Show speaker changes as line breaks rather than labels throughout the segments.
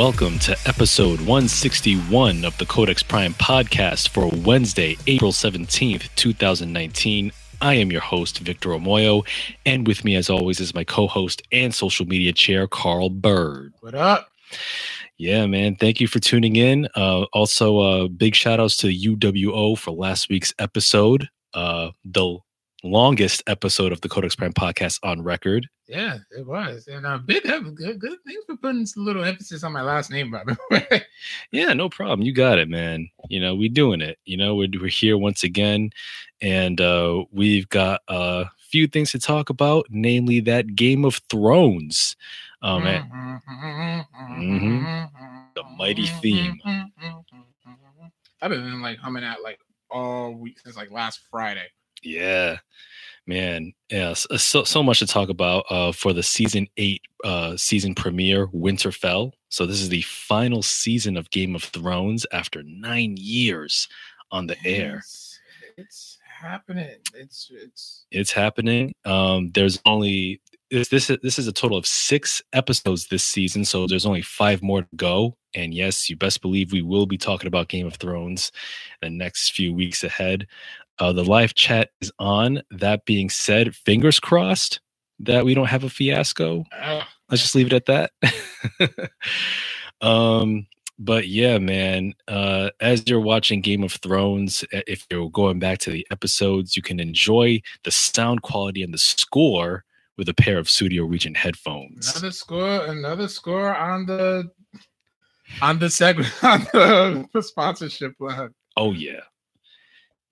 Welcome to episode 161 of the Codex Prime podcast for Wednesday, April 17th, 2019. I am your host, Victor Omoyo, and with me, as always, is my co host and social media chair, Carl Bird.
What up?
Yeah, man. Thank you for tuning in. Uh, also, uh, big shout outs to UWO for last week's episode, uh, the longest episode of the Codex Prime podcast on record.
Yeah, it was. And uh, big good, good thanks for putting a little emphasis on my last name, by the way.
yeah, no problem. You got it, man. You know, we doing it. You know, we're, we're here once again, and uh, we've got a few things to talk about, namely that Game of Thrones. Um, mm-hmm. the mighty theme.
I've been like humming at like all week since like last Friday.
Yeah, man. Yeah, so, so much to talk about uh, for the season eight uh, season premiere, Winterfell. So this is the final season of Game of Thrones after nine years on the air.
It's, it's happening. It's it's
it's happening. Um, there's only this this is, this is a total of six episodes this season, so there's only five more to go. And yes, you best believe we will be talking about Game of Thrones the next few weeks ahead. Uh, the live chat is on. That being said, fingers crossed that we don't have a fiasco. Let's just leave it at that. um, but yeah, man, uh, as you're watching Game of Thrones, if you're going back to the episodes, you can enjoy the sound quality and the score with a pair of Studio Regent headphones.
Another score, another score on the on the segment on the, the sponsorship line.
Oh yeah,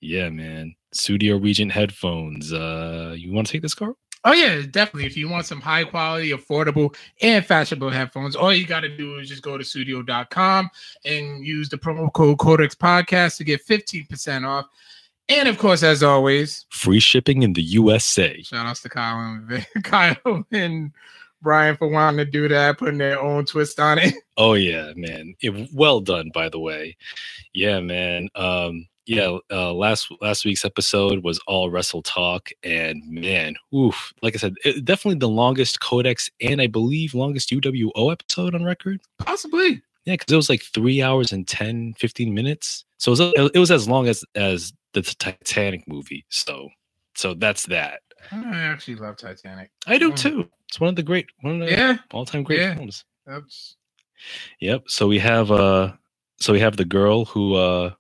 yeah, man. Studio Regent headphones. Uh, you want to take this, Carl?
Oh yeah, definitely. If you want some high quality, affordable, and fashionable headphones, all you got to do is just go to studio.com and use the promo code Codex Podcast to get 15% off. And of course, as always,
free shipping in the USA.
Shout outs to Kyle and Kyle and Brian for wanting to do that, putting their own twist on it.
Oh yeah, man. It, well done, by the way. Yeah, man. Um, yeah, uh, last last week's episode was all wrestle talk, and man, oof! Like I said, it, definitely the longest Codex and I believe longest UWO episode on record.
Possibly,
yeah, because it was like three hours and 10, 15 minutes. So it was, it was as long as as the Titanic movie. So so that's that.
I actually love Titanic.
I do mm. too. It's one of the great, one of the
yeah.
all time great
yeah.
films.
That's...
Yep. So we have uh, so we have the girl who uh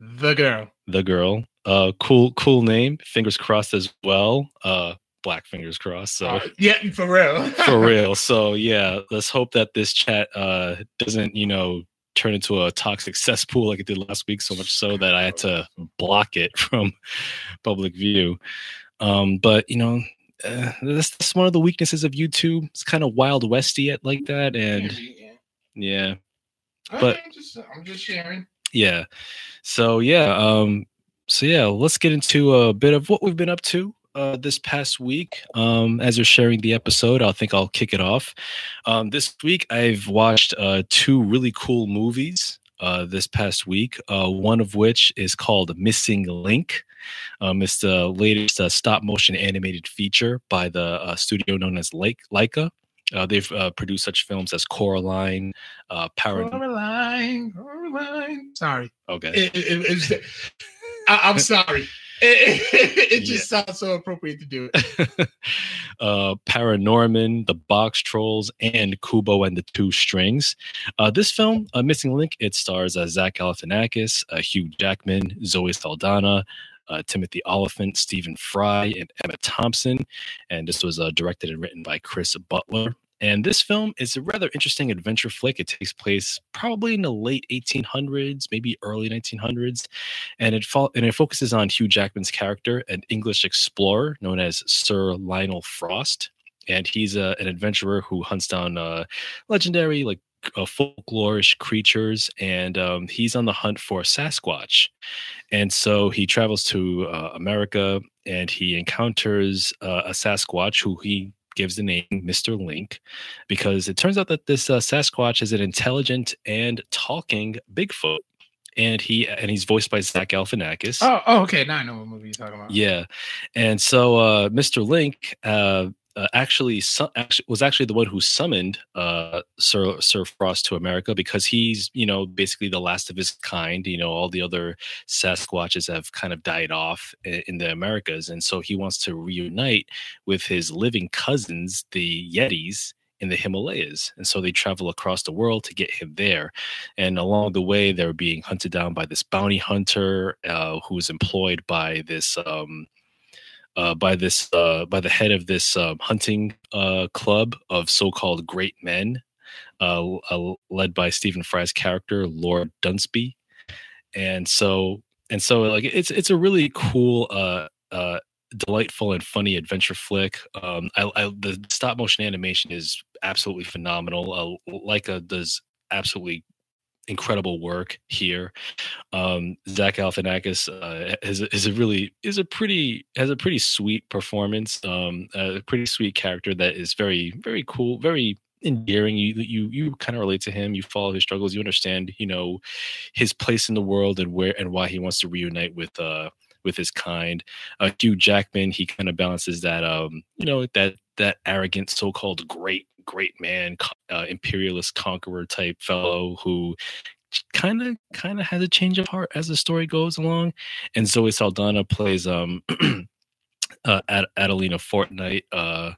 the girl.
The girl. Uh cool cool name. Fingers crossed as well. Uh black fingers crossed. So uh,
yeah, for real.
for real. So yeah, let's hope that this chat uh doesn't, you know, turn into a toxic cesspool like it did last week, so much so that I had to block it from public view. Um, but you know, uh, that's, that's one of the weaknesses of YouTube. It's kind of wild westy at like that, and yeah. yeah. But
I'm just, I'm just sharing
yeah so yeah um so yeah let's get into a bit of what we've been up to uh, this past week. Um, as you're sharing the episode, I think I'll kick it off. Um, this week, I've watched uh, two really cool movies uh, this past week. Uh, one of which is called Missing Link. Um, it's the latest uh, stop motion animated feature by the uh, studio known as Laika. Uh, they've produced such films as Coraline, uh,
Parad- Coraline, Coraline. Sorry.
Okay.
It, it, it, I, am sorry. It, just yeah. sounds so appropriate to do it.
uh, Paranorman, The Box Trolls, and Kubo and the Two Strings. Uh, this film, uh, Missing Link, it stars uh, Zach Galifianakis, uh, Hugh Jackman, Zoe Saldana, uh, Timothy Olyphant, Stephen Fry, and Emma Thompson. And this was uh, directed and written by Chris Butler. And this film is a rather interesting adventure flick. It takes place probably in the late 1800s, maybe early 1900s, and it fo- and it focuses on Hugh Jackman's character, an English explorer known as Sir Lionel Frost, and he's a, an adventurer who hunts down uh, legendary like uh, folklorish creatures, and um, he's on the hunt for Sasquatch. And so he travels to uh, America and he encounters uh, a Sasquatch who he gives the name Mr. Link because it turns out that this uh, Sasquatch is an intelligent and talking Bigfoot. And he and he's voiced by Zach Galifianakis.
Oh, oh, okay. Now I know what movie you're talking about.
Yeah, and so uh, Mr. Link uh, uh, actually, su- actually was actually the one who summoned uh, Sir Sir Frost to America because he's you know basically the last of his kind. You know, all the other Sasquatches have kind of died off in, in the Americas, and so he wants to reunite with his living cousins, the Yetis, in the Himalayas. And so they travel across the world to get him there. And along the way, they're being hunted down by this bounty hunter uh, who is employed by this. Um, uh, by this, uh, by the head of this um, hunting uh, club of so-called great men, uh, uh, led by Stephen Fry's character Lord Dunsby, and so and so like it's it's a really cool delightful and funny adventure flick. Um, I, I, the stop motion animation is absolutely phenomenal. Laika does absolutely incredible work here. Um, Zach Galifianakis uh, is, is a really is a pretty has a pretty sweet performance. Um, a pretty sweet character that is very very cool, very endearing. You you you kind of relate to him. You follow his struggles. You understand you know his place in the world and where and why he wants to reunite with uh with his kind. Uh, Hugh Jackman, he kind of balances that, um, you know, that that arrogant so-called great great man, uh, imperialist conqueror type fellow who kind of kind of has a change of heart as the story goes along. And Zoe Saldana plays um uh, Ad- Adelina Fortnight, uh,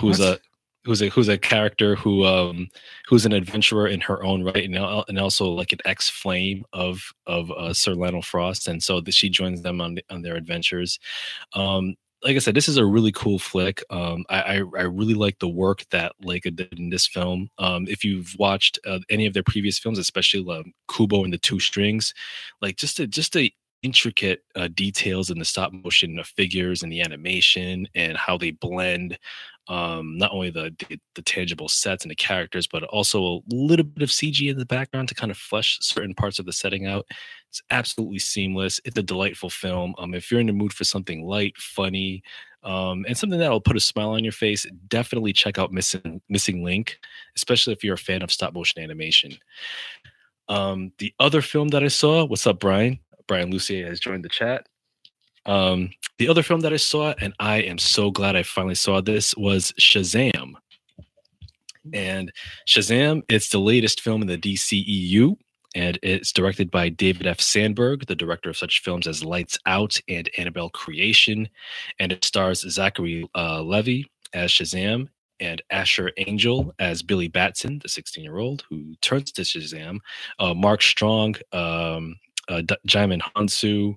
who's what? a who's a who's a character who um who's an adventurer in her own right and, and also like an ex flame of of uh, Sir Lionel Frost and so that she joins them on on their adventures um like I said, this is a really cool flick. Um, I, I, I really like the work that Laika did in this film. Um, if you've watched uh, any of their previous films, especially um, Kubo and the Two Strings, like just a just a intricate uh, details in the stop motion of figures and the animation and how they blend um, not only the, the, the tangible sets and the characters, but also a little bit of CG in the background to kind of flesh certain parts of the setting out. It's absolutely seamless. It's a delightful film. Um, if you're in the mood for something light, funny, um, and something that'll put a smile on your face, definitely check out Missing Missing Link, especially if you're a fan of stop motion animation. Um, the other film that I saw, what's up, Brian? Brian Lucier has joined the chat. Um, the other film that I saw, and I am so glad I finally saw this, was Shazam. And Shazam, it's the latest film in the DCEU, and it's directed by David F. Sandberg, the director of such films as Lights Out and Annabelle Creation. And it stars Zachary uh, Levi as Shazam and Asher Angel as Billy Batson, the 16 year old who turns to Shazam, uh, Mark Strong, um, uh, Djimon Hounsou,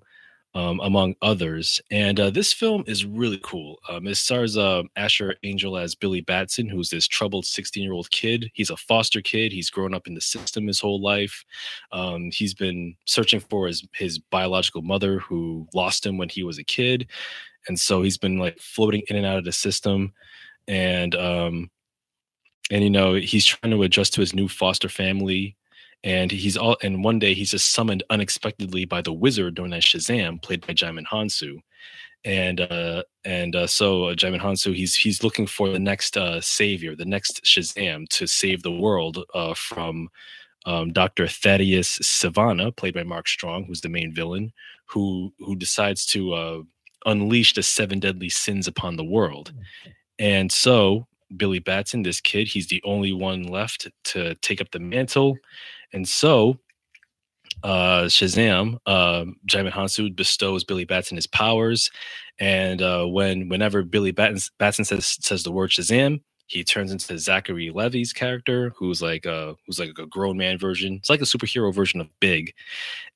um, among others. And uh, this film is really cool. Um, it stars uh, Asher Angel as Billy Batson, who's this troubled 16 year old kid. He's a foster kid. He's grown up in the system his whole life. Um, he's been searching for his, his biological mother who lost him when he was a kid. And so he's been like floating in and out of the system. And, um, and you know, he's trying to adjust to his new foster family and he's all and one day he's just summoned unexpectedly by the wizard known as Shazam, played by Djimon Hounsou. And uh, and uh, so uh, Djimon Hounsou, he's he's looking for the next uh, savior, the next Shazam to save the world uh, from um, Dr. Thaddeus Sivana, played by Mark Strong, who's the main villain, who who decides to uh, unleash the seven deadly sins upon the world. And so Billy Batson, this kid, he's the only one left to take up the mantle and so uh, Shazam, uh, Djimon Hounsou bestows Billy Batson his powers, and uh, when whenever Billy Batson, Batson says says the word Shazam, he turns into Zachary Levi's character, who's like a who's like a grown man version. It's like a superhero version of Big.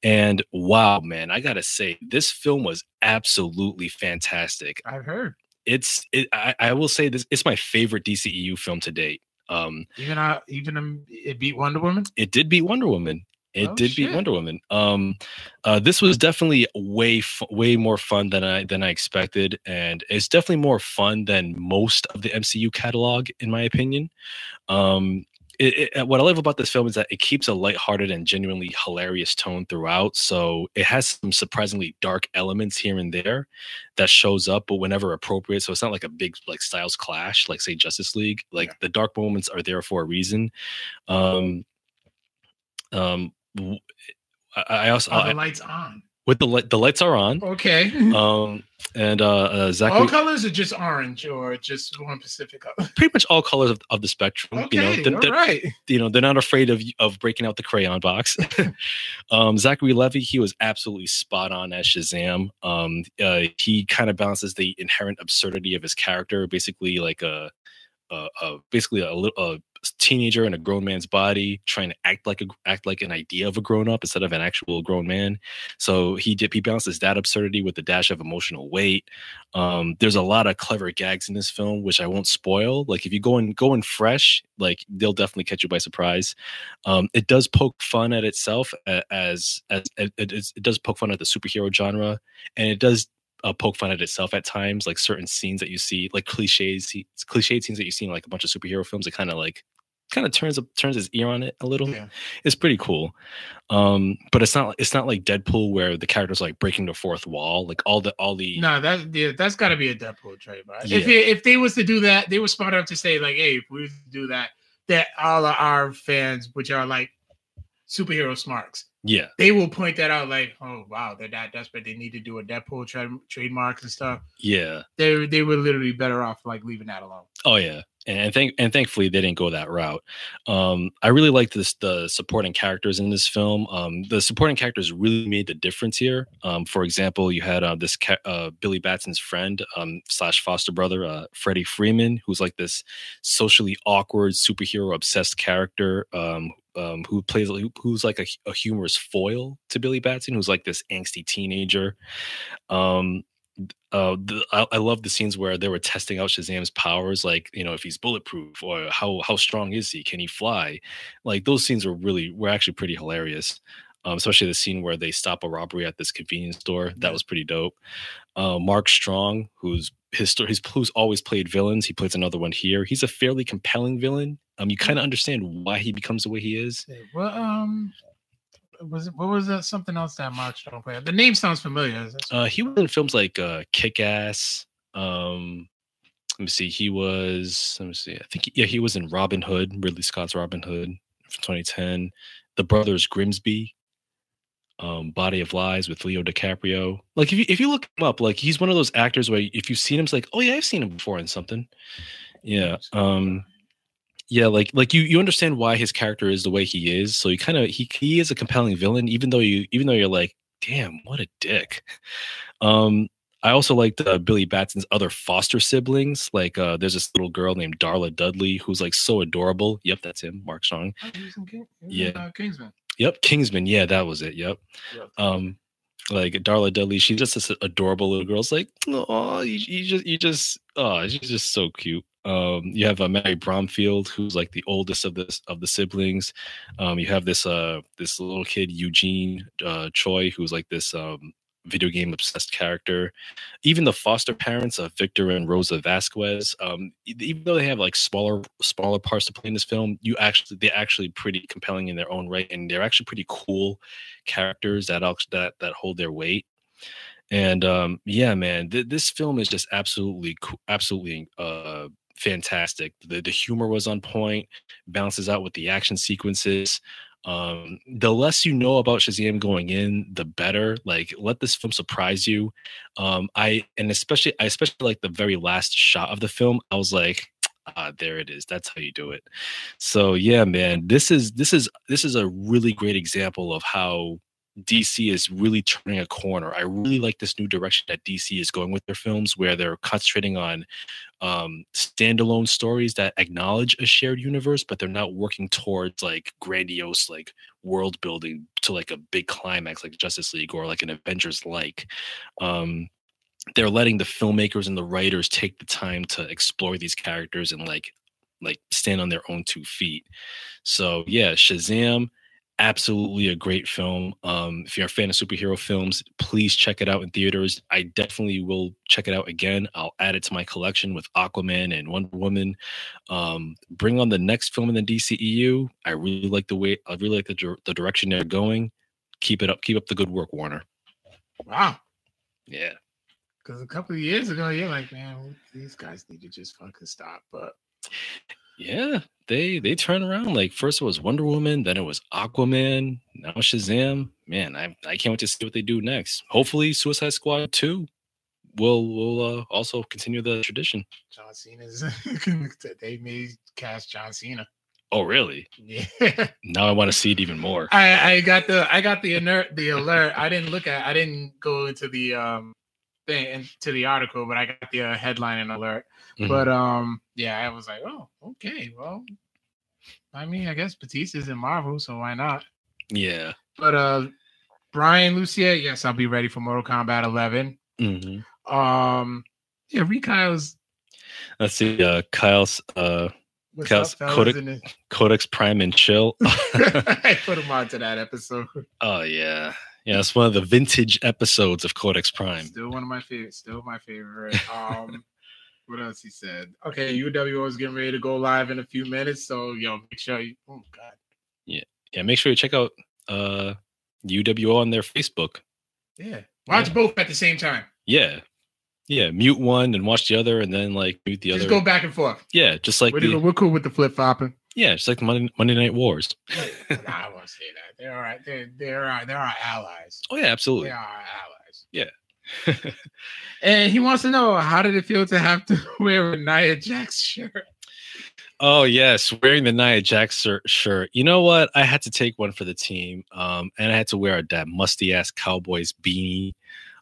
And wow, man, I gotta say, this film was absolutely fantastic.
I've heard
it's it, I, I will say this it's my favorite DCEU film to date. Um,
even uh, even um, it beat Wonder Woman.
It did beat Wonder Woman. It oh, did shit. beat Wonder Woman. Um, uh, this was definitely way way more fun than I than I expected, and it's definitely more fun than most of the MCU catalog, in my opinion. Um, it, it, what I love about this film is that it keeps a lighthearted and genuinely hilarious tone throughout. So it has some surprisingly dark elements here and there that shows up, but whenever appropriate. So it's not like a big like styles clash, like say Justice League. Like yeah. the dark moments are there for a reason. Um, um, I, I also
are the lights on.
With the light the lights are on.
Okay.
Um, and uh, uh Zachary,
all colors are just orange or just one specific color.
pretty much all colors of, of the spectrum.
Okay,
you know, they're,
all
they're-
right.
you know, they're not afraid of of breaking out the crayon box. um, Zachary Levi, he was absolutely spot on as Shazam. Um, uh, he kind of balances the inherent absurdity of his character, basically like a, a, a basically a little a teenager in a grown man's body trying to act like a act like an idea of a grown up instead of an actual grown man. So he did he balances that absurdity with a dash of emotional weight. Um, there's a lot of clever gags in this film, which I won't spoil. Like if you go in go in fresh, like they'll definitely catch you by surprise. Um, it does poke fun at itself as as it, it, does poke fun at the superhero genre, and it does uh, poke fun at itself at times. Like certain scenes that you see, like cliches, cliched scenes that you see in like a bunch of superhero films, it kind of like kind of turns up turns his ear on it a little
Yeah.
it's pretty cool um but it's not it's not like deadpool where the characters like breaking the fourth wall like all the all the
No, that yeah, that's got to be a Deadpool trademark. If it, if they was to do that, they were smart enough to say like, "Hey, if we do that, that all of our fans, which are like superhero smarks,
yeah
they will point that out. Like, oh wow, they're that desperate. They need to do a Deadpool tra- trademark and stuff.
yeah
They they were literally better off like leaving that alone.
Oh yeah, and, thank and thankfully they didn't go that route. Um, I really liked this the supporting characters in this film. Um, the supporting characters really made the difference here. Um, for example, you had uh, this ca- uh, Billy Batson's friend um, slash foster brother, uh, Freddie Freeman, who's like this socially awkward superhero obsessed character. Um, um, who plays who's like a, a humorous foil to Billy Batson, who's like this angsty teenager. Um, uh, the, I, I love the scenes where they were testing out Shazam's powers, like you know if he's bulletproof or how how strong is he? Can he fly? Like those scenes were really were actually pretty hilarious. Um, especially the scene where they stop a robbery at this convenience store. That was pretty dope. Uh, Mark Strong, who's his he's who's always played villains. He plays another one here. He's a fairly compelling villain. Um, you kind of understand why he becomes the way he is.
Well, um, was it what was that? Something else that Mark Strong played. The name sounds familiar.
Uh, he was in films like uh, Kick Ass. Um, let me see. He was. Let me see. I think yeah, he was in Robin Hood, Ridley Scott's Robin Hood, from 2010. The Brothers Grimsby. Um, Body of Lies with Leo DiCaprio. Like if you if you look him up, like he's one of those actors where if you've seen him, it's like, oh yeah, I've seen him before in something. Yeah. Um. Yeah, like like you you understand why his character is the way he is. So you kind of he he is a compelling villain, even though you even though you're like, damn, what a dick. Um, I also liked uh, Billy Batson's other foster siblings. Like, uh, there's this little girl named Darla Dudley who's like so adorable. Yep, that's him, Mark Strong.
Oh, he was in King-
Yeah.
in, uh, Kingsman.
Yep, Kingsman. Yeah, that was it. Yep. Um, like Darla Dudley, she's just this adorable little girl. It's like, oh, you, you just, you just, oh, she's just so cute. Um, you have uh, Mary Bromfield, who's like the oldest of this of the siblings. Um, you have this uh this little kid Eugene uh, Choi, who's like this um video game obsessed character. Even the foster parents of Victor and Rosa Vasquez, um, even though they have like smaller smaller parts to play in this film, you actually they're actually pretty compelling in their own right, and they're actually pretty cool characters that that that hold their weight. And um, yeah, man, th- this film is just absolutely absolutely uh fantastic. The the humor was on point, balances out with the action sequences. Um, the less you know about Shazam going in, the better. Like, let this film surprise you. Um, I and especially I especially like the very last shot of the film. I was like, ah, there it is. That's how you do it. So yeah, man, this is this is this is a really great example of how DC is really turning a corner. I really like this new direction that DC is going with their films, where they're concentrating on um, standalone stories that acknowledge a shared universe, but they're not working towards like grandiose, like world building to like a big climax, like Justice League or like an Avengers like. Um, they're letting the filmmakers and the writers take the time to explore these characters and like like stand on their own two feet. So yeah, Shazam absolutely a great film. Um, if you're a fan of superhero films, please check it out in theaters. I definitely will check it out again. I'll add it to my collection with Aquaman and Wonder Woman. Um, bring on the next film in the DCEU. I really like the way I really like the the direction they're going. Keep it up. Keep up the good work, Warner.
Wow.
Yeah.
Because a couple of years ago, you're like, man, these guys need to just fucking stop. But
Yeah, they they turn around. Like first it was Wonder Woman, then it was Aquaman, now Shazam. Man, I I can't wait to see what they do next. Hopefully, Suicide Squad two will will uh, also continue the tradition.
John Cena's they may cast John Cena.
Oh, really?
Yeah.
Now I want to see it even more.
I, I got the I got the alert the alert. I didn't look at I didn't go into the um thing into the article, but I got the uh, headline and alert.
Mhm.
But um yeah, I was like, oh okay, well, I mean, I guess Batista's in Marvel, so why not?
yeah.
But uh Brian Lucia, yes, I'll be ready for Mortal Kombat 11.
hmm
Um yeah, Rekyle's
Let's see. Uh, Kyle's uh,
what's
Kyle's
up, fellas,
Kodak-
the-
Codex Prime and Chill.
I put him on to that episode.
oh yeah, yeah. It's one of the vintage episodes of Codex Prime.
Still one of my favorites. Still my favorite. Um, what else he said? Okay, UWO is getting ready to go live in a few minutes, so yo, make sure you. Oh God.
Yeah, make sure you check out uh UWO on their Facebook.
Yeah. Watch
Yeah.
both at the same time.
Yeah, yeah. Mute one and watch the other, and then like mute the
Just
other.
Just go back and forth.
yeah, just like
we're,
the,
we're cool with the flip flopping.
Yeah, just like the Monday, Monday Night Wars.
nah, I won't say that. They're all right. They're they're all right. They're our allies.
Oh yeah, absolutely.
They are our allies.
Yeah.
And he wants to know how did it feel to have to wear a Nia Jax shirt?
Oh yes, wearing the Nia Jax shirt. You know what? I had to take one for the team, um, and I had to wear that musty ass Cowboys beanie.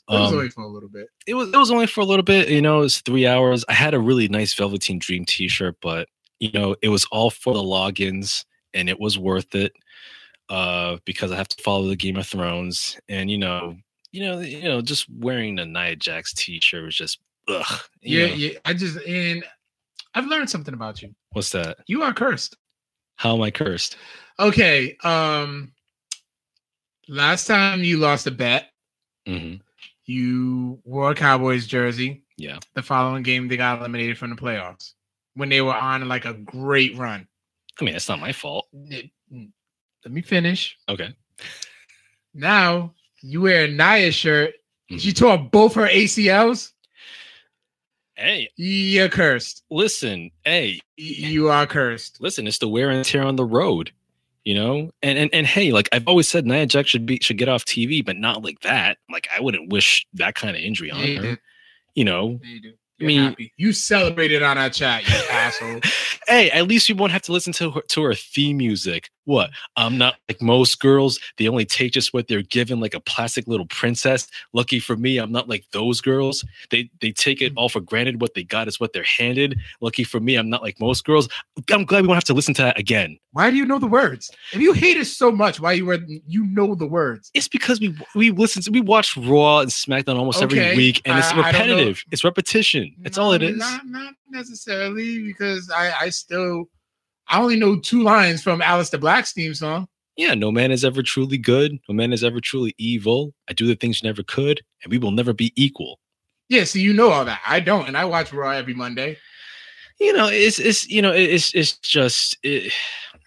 It was
Um,
only for a little bit.
it was it was only for a little bit. You know, it was three hours. I had a really nice Velveteen Dream T-shirt, but you know, it was all for the logins, and it was worth it uh, because I have to follow the Game of Thrones, and you know, you know, you know, just wearing the Nia Jax T-shirt was just ugh.
Yeah,
know.
yeah. I just and I've learned something about you.
What's that?
You are cursed.
How am I cursed?
Okay. Um last time you lost a bet,
hmm
you wore a Cowboys jersey.
Yeah.
The following game they got eliminated from the playoffs when they were on like a great run.
I mean, it's not my fault.
Let me finish.
Okay.
Now you wear a Nia shirt.
Mhm.
She tore both her ACLs.
Hey,
You're cursed.
listen. Hey,
You are cursed.
listen. It's the wear and tear on the road. You know, and and and hey, like I've always said, Nia Jax should be should get off TV, but not like that. Like I wouldn't wish that kind of injury on
Yeah, you
her.
did.
You know,
Yeah, you do.
I mean-
happy. You celebrated on our chat, you asshole.
hey, at least you won't have to listen to her to her theme music. What? I'm not like most girls. They only take just what they're given, like a plastic little princess. Lucky for me, I'm not like those girls. They they take it mm. all for granted. What they got is what they're handed. Lucky for me, I'm not like most girls. I'm glad we won't have to listen to that again.
Why do you know the words? If you hate us so much, why you were you know the words?
It's because we we listen to we watch Raw and SmackDown almost
Okay,
every week, and it's
I- I don't
repetitive. It's repetition. That's all it is.
Not, not necessarily because I I still I only know two lines from Aleister Black's theme song.
yeah, no man is ever truly good. No man is ever truly evil. I do the things you never could, and we will never be equal.
Yeah, so you know all that. I don't, and I watch Raw every Monday.
You know, it's it's you know, it's it's just it,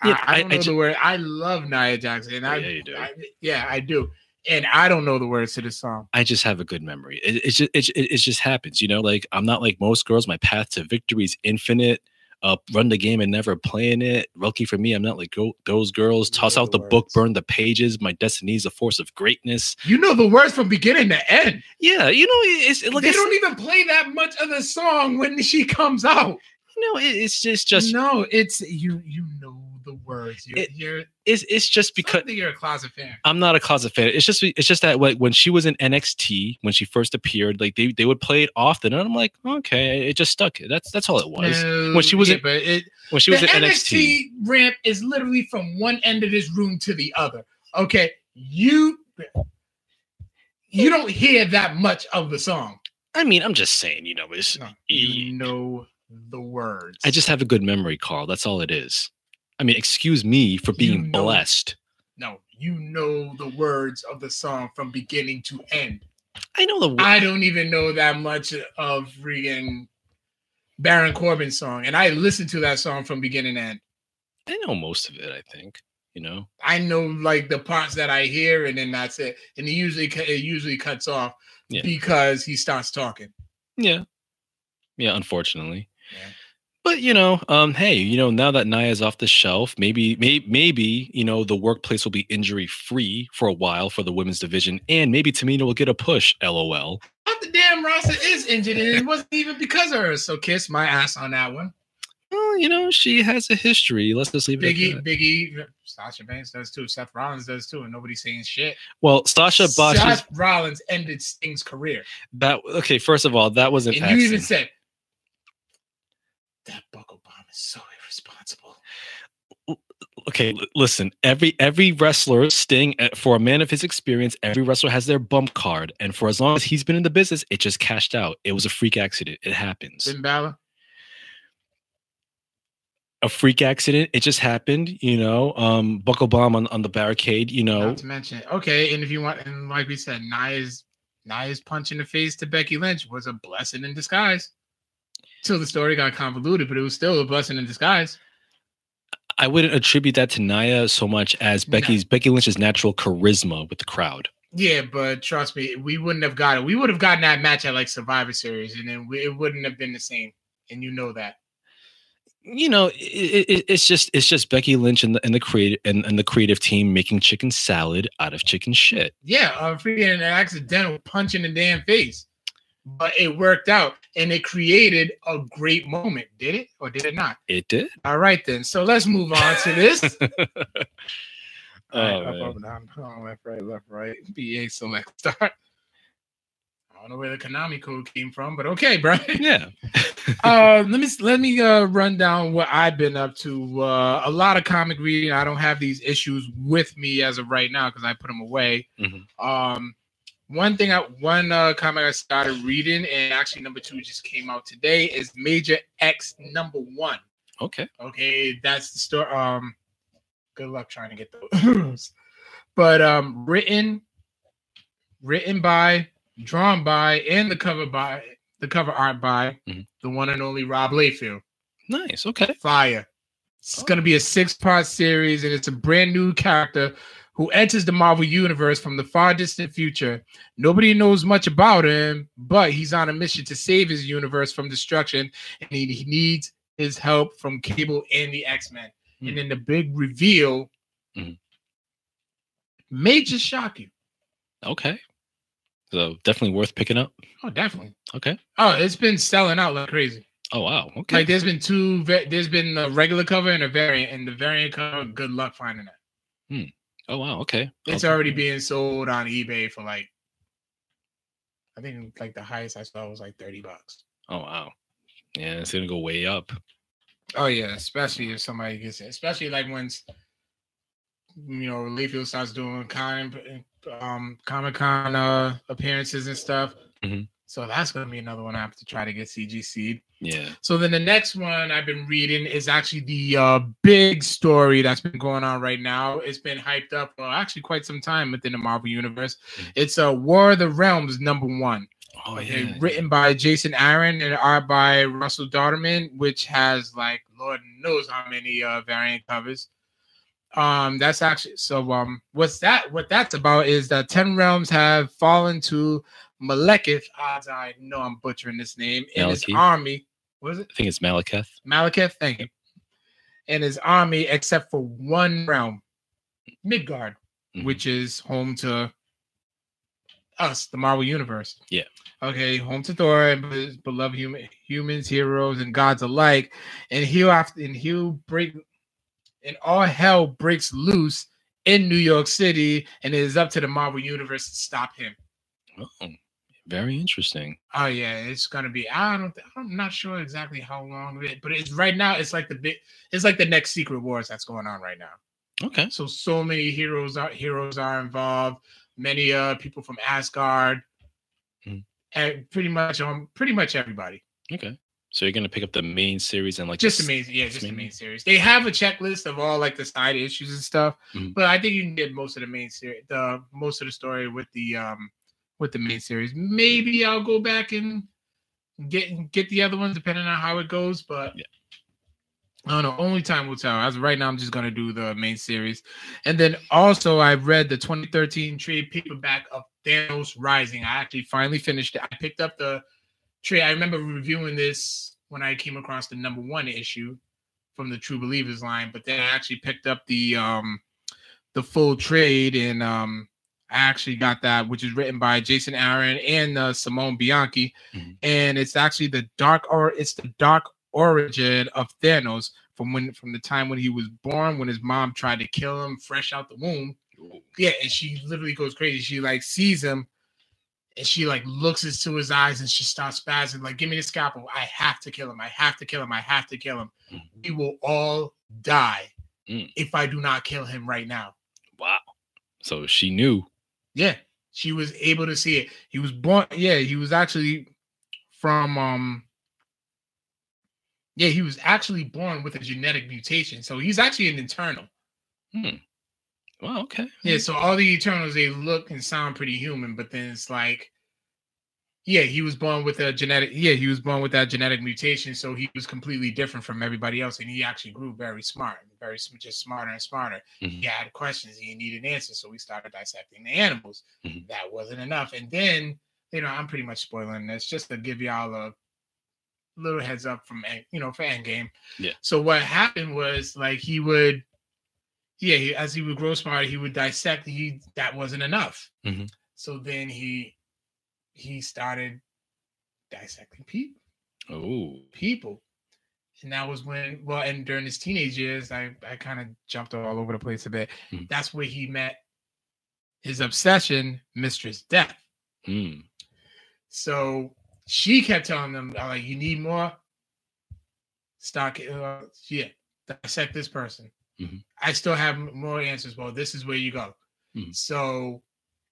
Yeah,
I, I
I-
don't
I
know
ju-
the word. I love Nia Jackson. And oh, I,
Yeah, you do.
I- yeah, I do. And I don't know the words to the song.
I just have a good memory. It, it just it, it, it just happens, you know. Like I'm not like most girls. My path to victory is infinite. Uh, run the game and never playing it. Lucky for me, I'm not like go, those girls.
You
Toss
know
out
the
the book, burn the pages. My destiny is a force of greatness.
You know the words from beginning to end.
Yeah, you know, it's like
they don't even play that much of the song when she comes out.
you know, it, it's just just
no, it's you. You know the words. You're,
It-
you're
it's it's just because
because you're a closet fan.
I'm not a closet fan. It's just it's just that like when she was in NXT when she first appeared, like they, they would play it often, and I'm like, okay, it just stuck. That's that's all it was.
No,
when she was
yeah,
in-
it,
When she was in
NXT,
NXT,
ramp is literally from one end of this room to the other. Okay, you you don't hear that much of the song.
I mean, I'm just saying, you know, it's
No, you know the words.
I just have a good memory, Carl. That's all it is. I mean, excuse me for being
You know-
blessed.
no, you know the words of the song from beginning to end.
I know the wo-
I don't even know that much of freaking Baron Corbin's song, and I listened to that song from beginning to end.
I know most of it. I think you know.
I know like the parts that I hear, and then that's it. And it usually it usually cuts off
Yeah.
because he starts talking.
Yeah, yeah. Unfortunately,
Yeah.
But you know, um, hey, you know, now that Nia's off the shelf, maybe, maybe, maybe, you know, the workplace will be injury free for a while for the women's division, and maybe Tamina will get a push. LOL.
Half the damn roster is injured, and it wasn't even because of her. So kiss my ass on that one.
Well, you know, she has a history. Let's just leave it.
Biggie. Biggie, Sasha Banks does too. Seth Rollins does too, and nobody's saying shit.
Well, Sasha Bosch.
Seth Rollins ended Sting's career,
That okay. First of all, that was an
and
accident.
you even said that buckle bomb is so irresponsible.
okay, listen. Every every wrestler, Sting, uh, for a man of his experience, every wrestler has their bump card, and for as long as he's been in the business, it just cashed out. It was a freak accident. It happens.
Finn Balor,
A freak accident. It just happened. You know, um, buckle bomb on, on the barricade. You know,
not to mention, okay, and if you want, and like we said, Nia's Nia's punch in the face to Becky Lynch was a blessing in disguise. Till the story got convoluted, but it was still a blessing in disguise.
I wouldn't attribute that to Nia so much as
No.
Becky's Becky Lynch's natural charisma with the crowd.
Yeah, but trust me, we wouldn't have got it. We would have gotten that match at like Survivor Series, and then we, it wouldn't have been the same. And you know that.
you know, it, it, it's just it's just Becky Lynch and the and the creative and, and the creative team making chicken salad out of chicken shit.
Yeah, a freaking an accidental punch in the damn face, but it worked out, and it created a great moment. Did it or did it not?
It did.
All right, then. So let's move on to this.
Oh,
right, up, up, down, down, left, right, left, right. BA select start. I don't know where the Konami code came from, but okay, Brian.
yeah.
uh, let me let me uh, run down what I've been up to. Uh, a lot of comic reading. I don't have these issues with me as of right now because I put them away.
Mhm.
Um, one thing, I, one uh, comic I started reading, and actually number two just came out today, is Major X number one.
Okay.
Okay, that's the story. Um, good luck trying to get those. but um, written, written by, drawn by, and the cover by the cover art by
Mhm.
the one and only Rob Liefeld.
Nice. Okay.
Fire. It's
Oh.
going to be a six-part series, and it's a brand new character who enters the Marvel universe from the far distant future. Nobody knows much about him, but he's on a mission to save his universe from destruction, and he, he needs his help from Cable and the X-Men.
Hmm.
And then the big reveal
Mhm.
may just shock you.
Okay. So definitely worth picking up.
Oh, definitely.
Okay.
Oh, it's been selling out like crazy.
Oh wow. Okay.
Like there's been two. There's been a regular cover and a variant, and the variant cover. Good luck finding that.
Oh wow. Okay.
It's
I'll-
already being sold on eBay for like, I think like the highest I saw was like thirty bucks.
Oh wow. Yeah, it's gonna go way up.
Oh yeah, especially if somebody gets it. Especially like when you know Liefeld starts doing con um Comic Con uh, appearances and stuff.
Mhm.
So that's gonna be another one I have to try to get CGC.
Yeah.
So then the next one I've been reading is actually the uh, big story that's been going on right now. It's been hyped up for actually quite some time within the Marvel universe.
Mhm.
It's a uh, War of the Realms number one.
Oh
Okay,
yeah.
written by Jason Aaron and art by Russell Dauterman, which has like Lord knows how many uh, variant covers. Um, that's actually so. Um, what's that? What that's about is that ten realms have fallen to Malekith. Odds I know I'm butchering this name. And his army. What is it?
I think it's Malekith.
Malekith. Thank you. And his army, except for one realm, Midgard,
Mhm.
which is home to us, the Marvel Universe.
Yeah.
Okay, home to Thor and his beloved human, humans, heroes, and gods alike. And he'll have and he'll break and all hell breaks loose in New York City, and it is up to the Marvel Universe to stop him.
Oh, very interesting.
Oh yeah, it's gonna be. I don't. I'm not sure exactly how long it, but it's right now. It's like the big. It's like the next Secret Wars that's going on right now.
Okay.
So so many heroes are heroes are involved. Many uh people from Asgard,
Mhm.
and pretty much um pretty much everybody.
Okay. So you're gonna pick up the main series and like
Just
the
the
s-
main, yeah, just the
main-
main series. They have a checklist of all like the side issues and stuff,
Mhm.
but I think you can get most of the main series, the most of the story with the um with the main series. Maybe I'll go back and get get the other ones depending on how it goes, but
Yeah.
I don't know. Only time will tell. As of right now, I'm just gonna do the main series, and then also I read the 2013 trade paperback of Thanos Rising. I actually finally finished it. I picked up the trade. I remember reviewing this when I came across the number one issue from the True Believers line, but then I actually picked up the um the full trade and um I actually got that, which is written by Jason Aaron and uh, Simone Bianchi,
Mhm.
and it's actually the dark or it's the dark origin of Thanos from when from the time when he was born, when his mom tried to kill him fresh out the womb. Yeah, and she literally goes crazy. She like sees him, and she like looks into his eyes, and she starts spazzing, like, "Give me the scalpel! I have to kill him! I have to kill him! I have to kill him!
Mhm.
We will all die
Mm.
if I do not kill him right now."
Wow. So she knew.
Yeah, she was able to see it. He was born. Yeah, he was actually from. um Yeah, he was actually born with a genetic mutation, so he's actually an Eternal.
Well, okay.
Yeah, so all the Eternals they look and sound pretty human, but then it's like, yeah, he was born with a genetic. Yeah, he was born with that genetic mutation, so he was completely different from everybody else, and he actually grew very smart, very just smarter and smarter.
Mhm.
He had questions, he needed answers, so we started dissecting the animals.
Mhm.
That wasn't enough, and then you know I'm pretty much spoiling this just to give y'all a little heads up from you know for Endgame.
Yeah.
So what happened was like he would yeah, he, as he would grow smarter, he would dissect. He that wasn't enough.
Mhm.
So then he he started dissecting people,
Oh.
people, and that was when well, and during his teenage years, I I kind of jumped all over the place a bit.
Mhm.
That's where he met his obsession, Mistress Death.
Hmm.
So she kept telling them, like, you need more. Stock, uh, yeah, dissect this person.
Mhm.
I still have more answers. Well, this is where you go.
Mhm.
So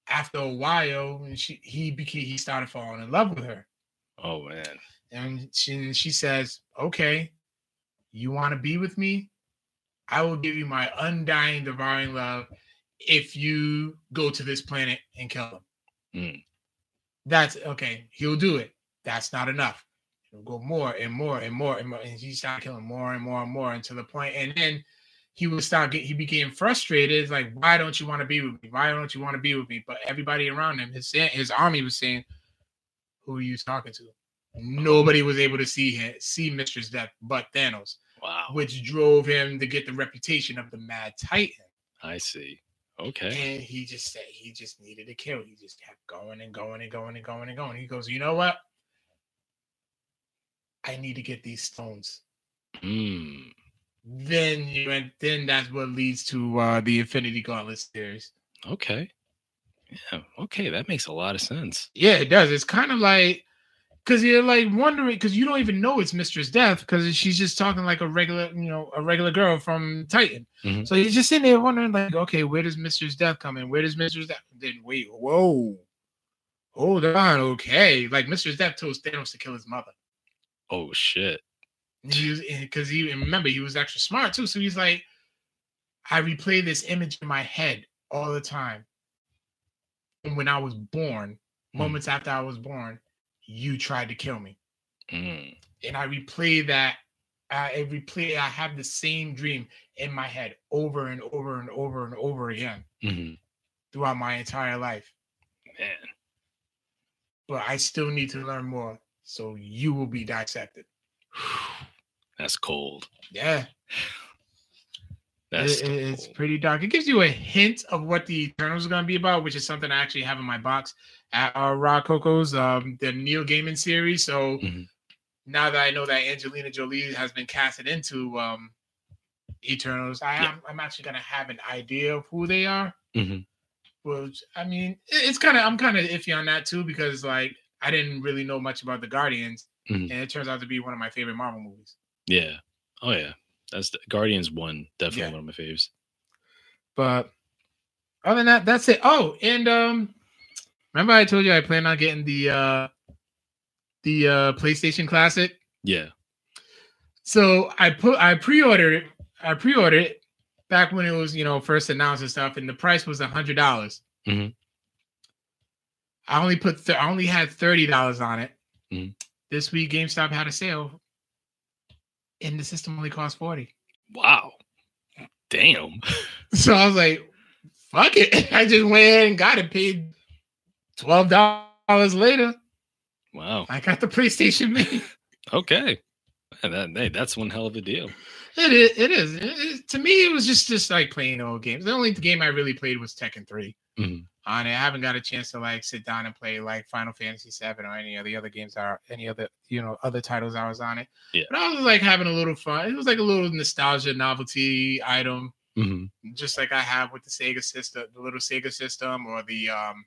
after a while, and she he became he started falling in love with her,
Oh man.
and she she says, "Okay, you want to be with me? I will give you my undying, devouring love if you go to this planet and kill him."
Mm.
That's okay. He'll do it. That's not enough. He'll go more and more and more and more, and he started killing more and more and more until the point, and then he would start get. He became frustrated. It's like, why don't you want to be with me? Why don't you want to be with me? But everybody around him, his his army was saying, "Who are you talking to?" Nobody was able to see him, see Mistress Death, but Thanos,
Wow.
which drove him to get the reputation of the Mad Titan.
I see. Okay.
And he just said he just needed to kill. He just kept going and going and going and going and going. He goes, you know what? I need to get these stones.
Hmm.
Then you and then that's what leads to uh the Infinity Gauntlet series.
Okay. Yeah. Okay. That makes a lot of sense.
Yeah, it does. It's kind of like because you're like wondering because you don't even know it's Mistress Death because she's just talking like a regular, you know, a regular girl from Titan.
Mhm.
So you're just sitting there wondering, like, okay, where does Mistress Death come in? Where does Mistress Death? Then wait, whoa, hold on, okay. Like Mistress Death told Thanos to kill his mother.
Oh shit.
And he was because he remember he was extra smart too. So he's like, I replay this image in my head all the time. And when I was born,
Hmm.
moments after I was born, you tried to kill me.
Mm.
And I replay that. I replay. I have the same dream in my head over and over and over and over again
hmm
throughout my entire life.
Man.
But I still need to learn more. So you will be dissected.
That's cold.
Yeah.
That's
It- it- it's
cold.
pretty dark. It gives you a hint of what the Eternals are going to be about, which is something I actually have in my box at uh, Rock Coco's, um, the Neil Gaiman series. So
Mhm.
now that I know that Angelina Jolie has been casted into um, Eternals, I
Yeah.
am I'm actually going to have an idea of who they are.
Mhm.
Which I mean, it- it's kind of I'm kind of iffy on that too because like I didn't really know much about the Guardians,
Mhm.
and it turns out to be one of my favorite Marvel movies.
Yeah. Oh yeah. That's the Guardians one. Definitely
Yeah.
one of my faves.
But other than that, that's it. Oh, and um remember I told you I plan on getting the uh the uh PlayStation Classic.
Yeah.
So I put I pre-ordered it. I pre-ordered it back when it was, you know, first announced and stuff, and the price was a hundred dollars.
Mhm.
I only put th- I only had thirty dollars on it.
Mhm.
This week GameStop had a sale, and the system only cost forty.
Wow. Damn.
So I was like, fuck it. I just went ahead and got it, paid twelve dollars later.
Wow.
I got the PlayStation Mini.
Okay. That, hey, that's one hell of a deal.
It is. It is. It. To me, it was just just like playing old games. The only game I really played was Tekken 3
Mhm.
On it, I haven't got a chance to like sit down and play like Final Fantasy Seven or any of the other games are any other you know other titles I was on it.
Yeah.
But I was like having a little fun. It was like a little nostalgia novelty item,
Mhm.
just like I have with the Sega system, the little Sega system, or the um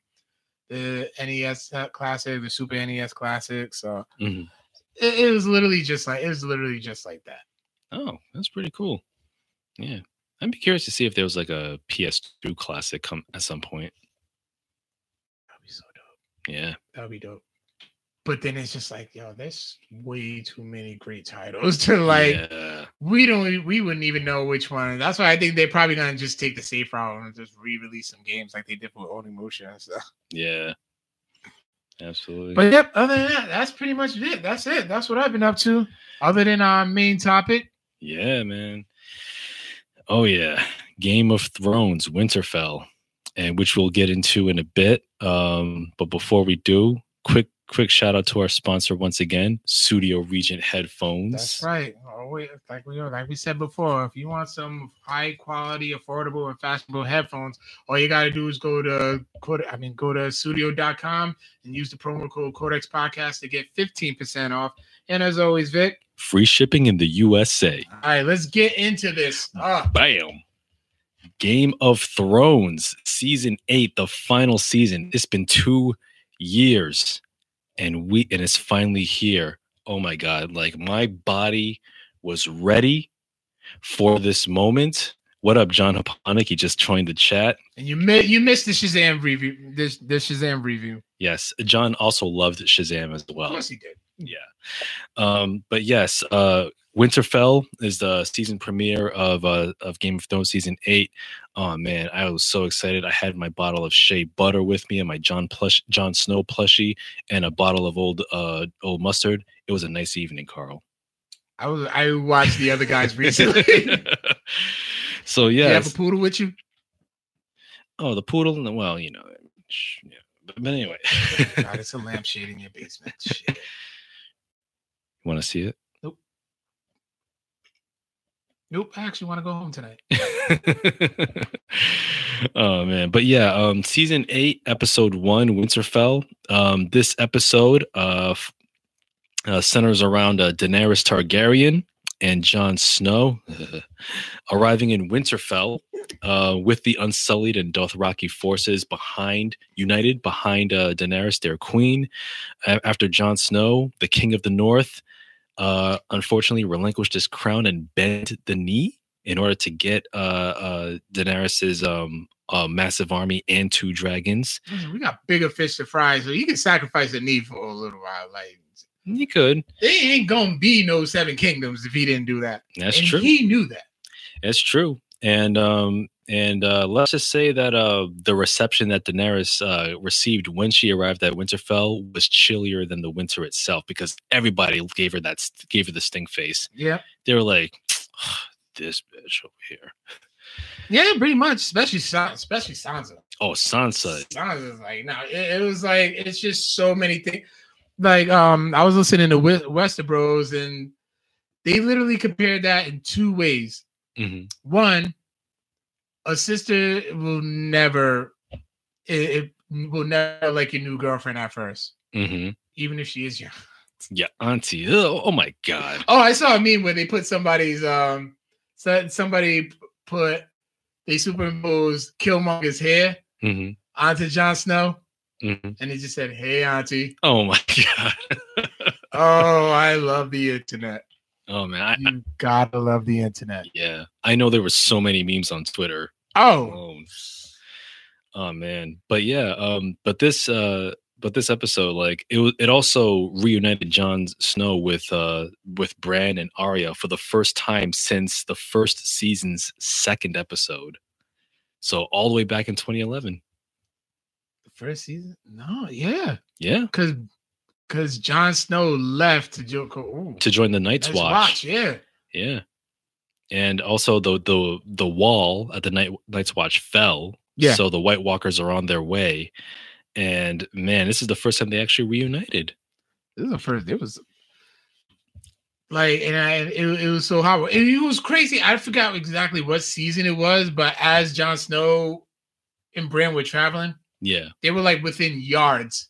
the NES classic, the Super NES classic. So
Mhm.
it, it was literally just like it was literally just like that.
Oh, that's pretty cool. Yeah. I'd be curious to see if there was like a PS2 classic come at some point.
That'd be so dope.
Yeah.
That'd be dope. But then it's just like, yo, there's way too many great titles to like.
yeah.
We don't. We wouldn't even know which one. That's why I think they're probably gonna just take the safe route and just re-release some games like they did with Onimusha and stuff.
Yeah. Absolutely.
But yep. Other than that, that's pretty much it. That's it. That's what I've been up to. Other than our main topic,
Yeah, man. Oh yeah, Game of Thrones, Winterfell, and which we'll get into in a bit. Um, but before we do, quick quick shout out to our sponsor once again, Studio Regent Headphones.
That's right. We, like we like we said before, if you want some high quality, affordable, and fashionable headphones, all you gotta do is go to I mean go to studio.com and use the promo code Codex Podcast to get 15% off. And as always, Vic,
Free shipping in the USA.
all right, let's get into this. Ah,
Bam. Game of Thrones, season eight, the final season. It's been two years, and we and it's finally here. Oh my god! Like my body was ready for this moment. What up, John Haponic? He just joined the chat.
and you mi- you missed the Shazam review. This this Shazam review.
Yes, John also loved Shazam as
Of
well.
course he did.
Yeah. Um, but yes, uh Winterfell is the season premiere of uh of Game of Thrones season eight. Oh man, I was so excited. I had my bottle of Shea butter with me and my Jon plush Jon Snow plushie and a bottle of old uh old mustard. It was a nice evening, Carl.
I was I watched the other guys recently.
so yeah, You
have a poodle with you?
Oh, the poodle. and the Well, you know. Yeah. But, but anyway,
God, it's a lampshade in your basement. Shit.
want to see it?
Nope, I actually want to go home tonight.
oh man but yeah um season 8 episode 1 winterfell um this episode uh, uh centers around uh, daenerys targaryen and Jon Snow arriving in Winterfell uh, with the Unsullied and Dothraki forces behind, united behind uh, Daenerys, their queen. After Jon Snow, the King of the North, uh, unfortunately relinquished his crown and bent the knee in order to get uh, uh, Daenerys's um, uh, massive army and two dragons.
We got bigger fish to fry, so you can sacrifice a knee for a little while. Like
He could.
there ain't gonna be no seven kingdoms if he didn't do that.
That's
and
true.
He knew that.
That's true. And um and uh let's just say that uh the reception that Daenerys uh received when she arrived at Winterfell was chillier than the winter itself because everybody gave her that gave her the stink face.
Yeah,
They were like this bitch over here.
yeah, pretty much. Especially especially Sansa.
Oh, Sansa.
Sansa's like, no, it, it was like it's just so many things. Like, um, I was listening to West- Westerbros, and they literally compared that in two ways.
Mhm.
One, a sister will never, it, it will never like your new girlfriend at first,
Mhm.
even if she is your
Yeah, auntie. Oh, oh my god.
Oh, I saw a meme where they put somebody's um, so somebody put they superimposed Killmonger's hair
Mhm.
onto Jon Snow,
Mhm.
and it just said, "Hey, Auntie."
Oh my god.
Oh, I love the internet.
oh man. I, I-
You gotta love the internet.
yeah. I know there were so many memes on Twitter
Oh,
Oh, oh man. But yeah, um, but this uh but this episode, like it was it also reunited Jon Snow with uh with Bran and Arya for the first time since the first season's second episode. So all the way back in 2011.
the first season? No, yeah,
Yeah.
because because Jon Snow left to. Ooh,
To join the Night's
Night's
Watch.
Yeah,
Yeah. And also the the the wall at the night Night's Watch fell.
Yeah.
So the White Walkers are on their way. And man, this is the first time they actually reunited.
this is the first. It was Like, and I, it, it was so. And it was crazy. I forgot exactly what season it was, but as Jon Snow and Bran were traveling,
Yeah.
they were like within yards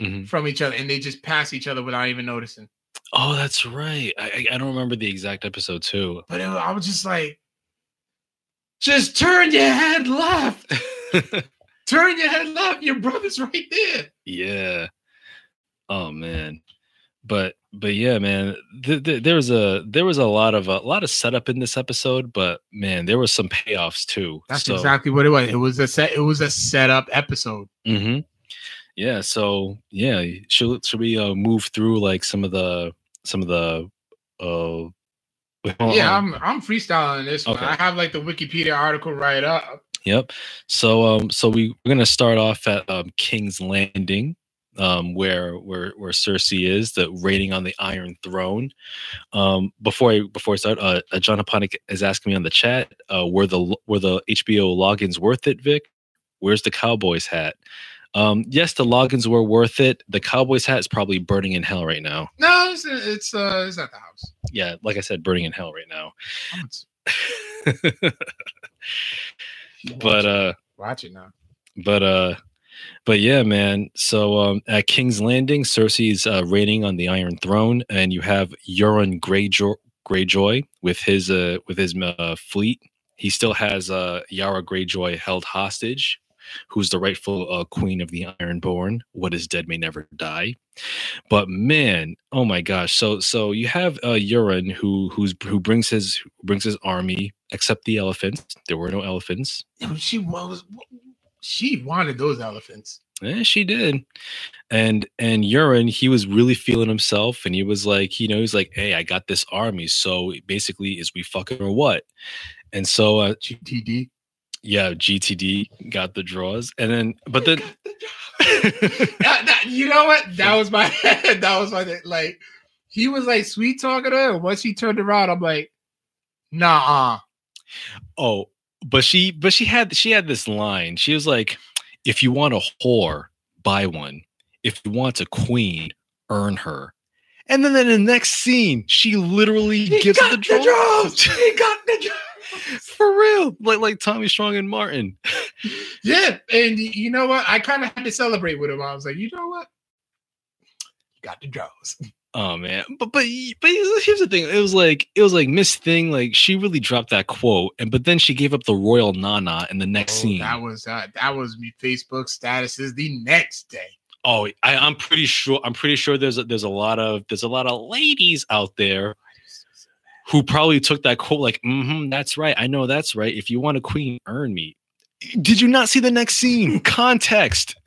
Mhm.
from each other, and they just passed each other without even noticing.
Oh, that's right. I, I don't remember the exact episode too.
But it, I was just like, just turn your head left. Turn your head left. Your brother's right there.
yeah. Oh man. But but yeah, man. Th- th- there was a there was a lot of a lot of setup in this episode, but man, there was some payoffs too.
That's
So-
exactly what it was. It was a set. It was a setup episode.
Mm-hmm. Yeah. So yeah, should should we uh, move through like some of the some of the uh
yeah,
on.
I'm I'm freestyling this one. I have like the Wikipedia article right up.
Yep. So um so we we're gonna start off at um King's Landing, um where where where Cersei is, the raiding on the Iron Throne. Um before I before I start, uh, uh John Aponic is asking me on the chat, uh were the were the HBO logins worth it, Vic? Where's the Cowboys hat? Um yes, the logins were worth it. The Cowboys hat is probably burning in hell right now.
No, it's it's uh it's at the house.
Yeah, like I said, burning in hell right now. But uh
watch it now.
but uh but yeah man so um at king's landing cersei's uh reigning on the iron throne and you have euron greyjoy greyjoy with his uh with his uh, fleet he still has uh yara greyjoy held hostage who's the rightful uh, queen of the ironborn what is dead may never die but man oh my gosh so so you have uh euron who who's who brings his who brings his army except the elephants there were no elephants
She was she wanted those elephants.
Yeah, she did. And and Euron, he was really feeling himself and he was like, you know, he's like, hey, I got this army. So basically, is we fucking or what? And so uh
GTD.
Yeah, GTD got the draws. And then but then
That- that- you know what? That was my that was my like he was like sweet talking to her. and Once he turned around, I'm like, nah.
oh, but she but she had she had this line. She was like, if you want a whore, buy one. If you want a queen, earn her. And then in the next scene, she literally gives the draws.
He got the draws.
For real, like like Tommy Strong and Martin.
Yeah, and you know what? I kind of had to celebrate with him. I was like, you know what? You got the draws.
Oh man, but but but here's the thing. It was like it was like Miss Thing. Like she really dropped that quote, and but then she gave up the royal nana in the next
Oh,
scene.
that was uh, that was me Facebook statuses the next day.
oh, I, I'm pretty sure. I'm pretty sure there's a, there's a lot of there's a lot of ladies out there who probably took that quote like, mm-hmm, that's right. I know that's right. If you want a queen, earn me. Did you not see the next scene? Context.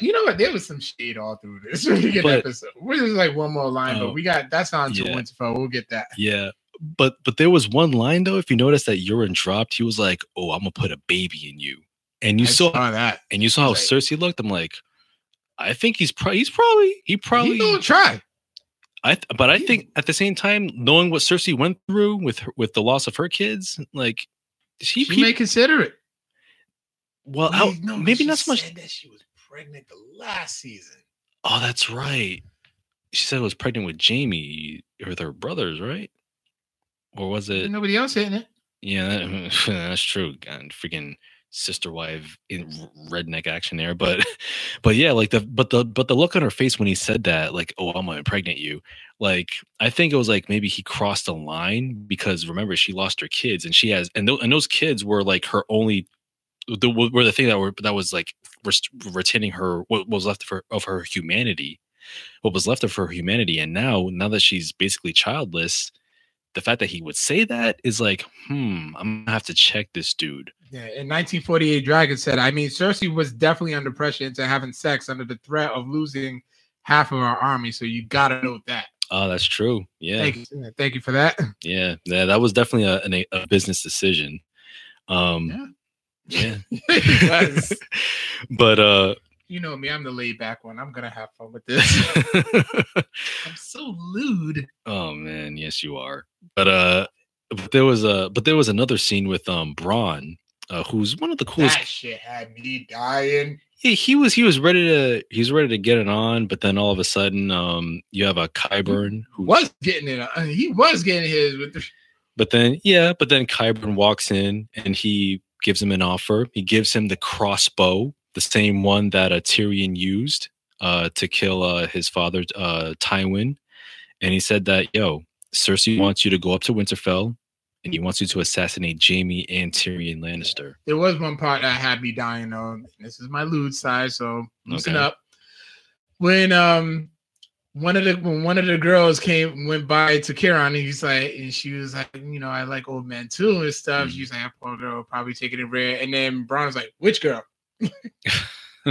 You know what? There was some shade all through this
But-
episode. We're just like one more line,
Oh,
but we got that's on to
yeah.
Winterfell. We'll get that.
Yeah. But but there was one line though. If you notice that Euron dropped, he was like, "Oh, I'm gonna put a baby in you." And you
I
saw
that.
and you saw how
Right.
Cersei looked. I'm like, I think he's probably he's probably he probably.
He gonna try.
I th- but I think at the same time, knowing what Cersei went through with her, with the loss of her kids, like she,
She
he-
may consider it.
well, how,
Wait, no,
maybe not so much.
said that she was pregnant the last season.
Oh, that's right. She said it was pregnant with Jaime with her brothers, right? Or was it?
Nobody else hitting it.
Yeah, that, that's true. God, freaking sister wife in redneck action there, but but yeah, like the but the but the look on her face when he said that, like, oh, I'm gonna impregnate you. Like, I think it was like maybe he crossed a line because remember she lost her kids and she has and, th- and those kids were like her only the were the thing that were that was like rest- retaining her what was left of her of her humanity, what was left of her humanity, and now now that she's basically childless. The fact that he would say that is like, hmm, I'm gonna have to check this dude.
Yeah, in 1948, Dragon said, I mean, Cersei was definitely under pressure into having sex under the threat of losing half of our army. So you gotta note that.
Oh, that's true. Yeah,
Thank you. Thank you for that.
yeah, yeah. That was definitely a, an- a business decision. Um, yeah,
Because,
but uh,
you know me, I'm the laid back one. I'm gonna have fun with this. I'm so lewd.
oh man, yes, you are. But uh, but there was a but there was another scene with um Bronn uh, who's one of the coolest.
That shit had me dying.
Yeah, he was he was ready to he was ready to get it on, but then all of a sudden, um, you have a Qyburn who
Was getting it. on- He was getting his with the.
But then, yeah, but then Qyburn walks in and he gives him an offer. He gives him the crossbow, the same one that uh, Tyrion used uh, to kill uh, his father, uh, Tywin. And he said that, yo, Cersei wants you to go up to Winterfell and he wants you to assassinate Jaime and Tyrion Lannister.
There was one part that had me dying though. This is my lewd side, so loosen
Okay.
up. When um one of the when one of the girls came went by to Kieran, and he's like, and she was like, you know, I like old men too and stuff.
Mhm.
She's like, poor girl, probably taking it rare. And then Bronn was like, which girl?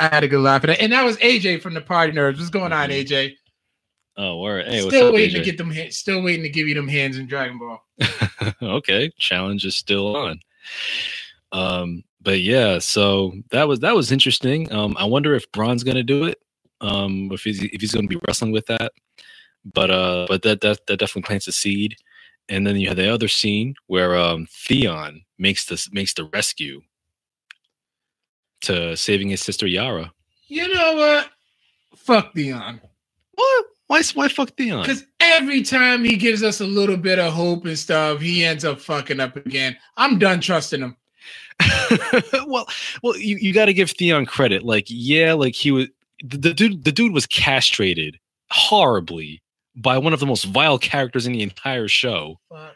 I had a good laugh at it, and that was AJ from the Party Nerds. What's going on,
Mhm.
AJ?
Oh, word. Hey,
still
up,
waiting to get them. ha- Still waiting to give you them hands in Dragon Ball.
okay, challenge is still on. Um, but yeah, so that was that was interesting. Um, I wonder if Bronn's gonna do it. Um, if he's if he's gonna be wrestling with that. But uh, but that that that definitely plants a seed. And then you have the other scene where um Theon makes this makes the rescue to saving his sister Yara.
You know what? Fuck Theon.
What? Why? Why fuck Theon?
Because every time he gives us a little bit of hope and stuff, he ends up fucking up again. I'm done trusting him.
well, well, you, you got to give Theon credit. Like, yeah, like he was the, the dude. The dude was castrated horribly by one of the most vile characters in the entire show.
Fuck.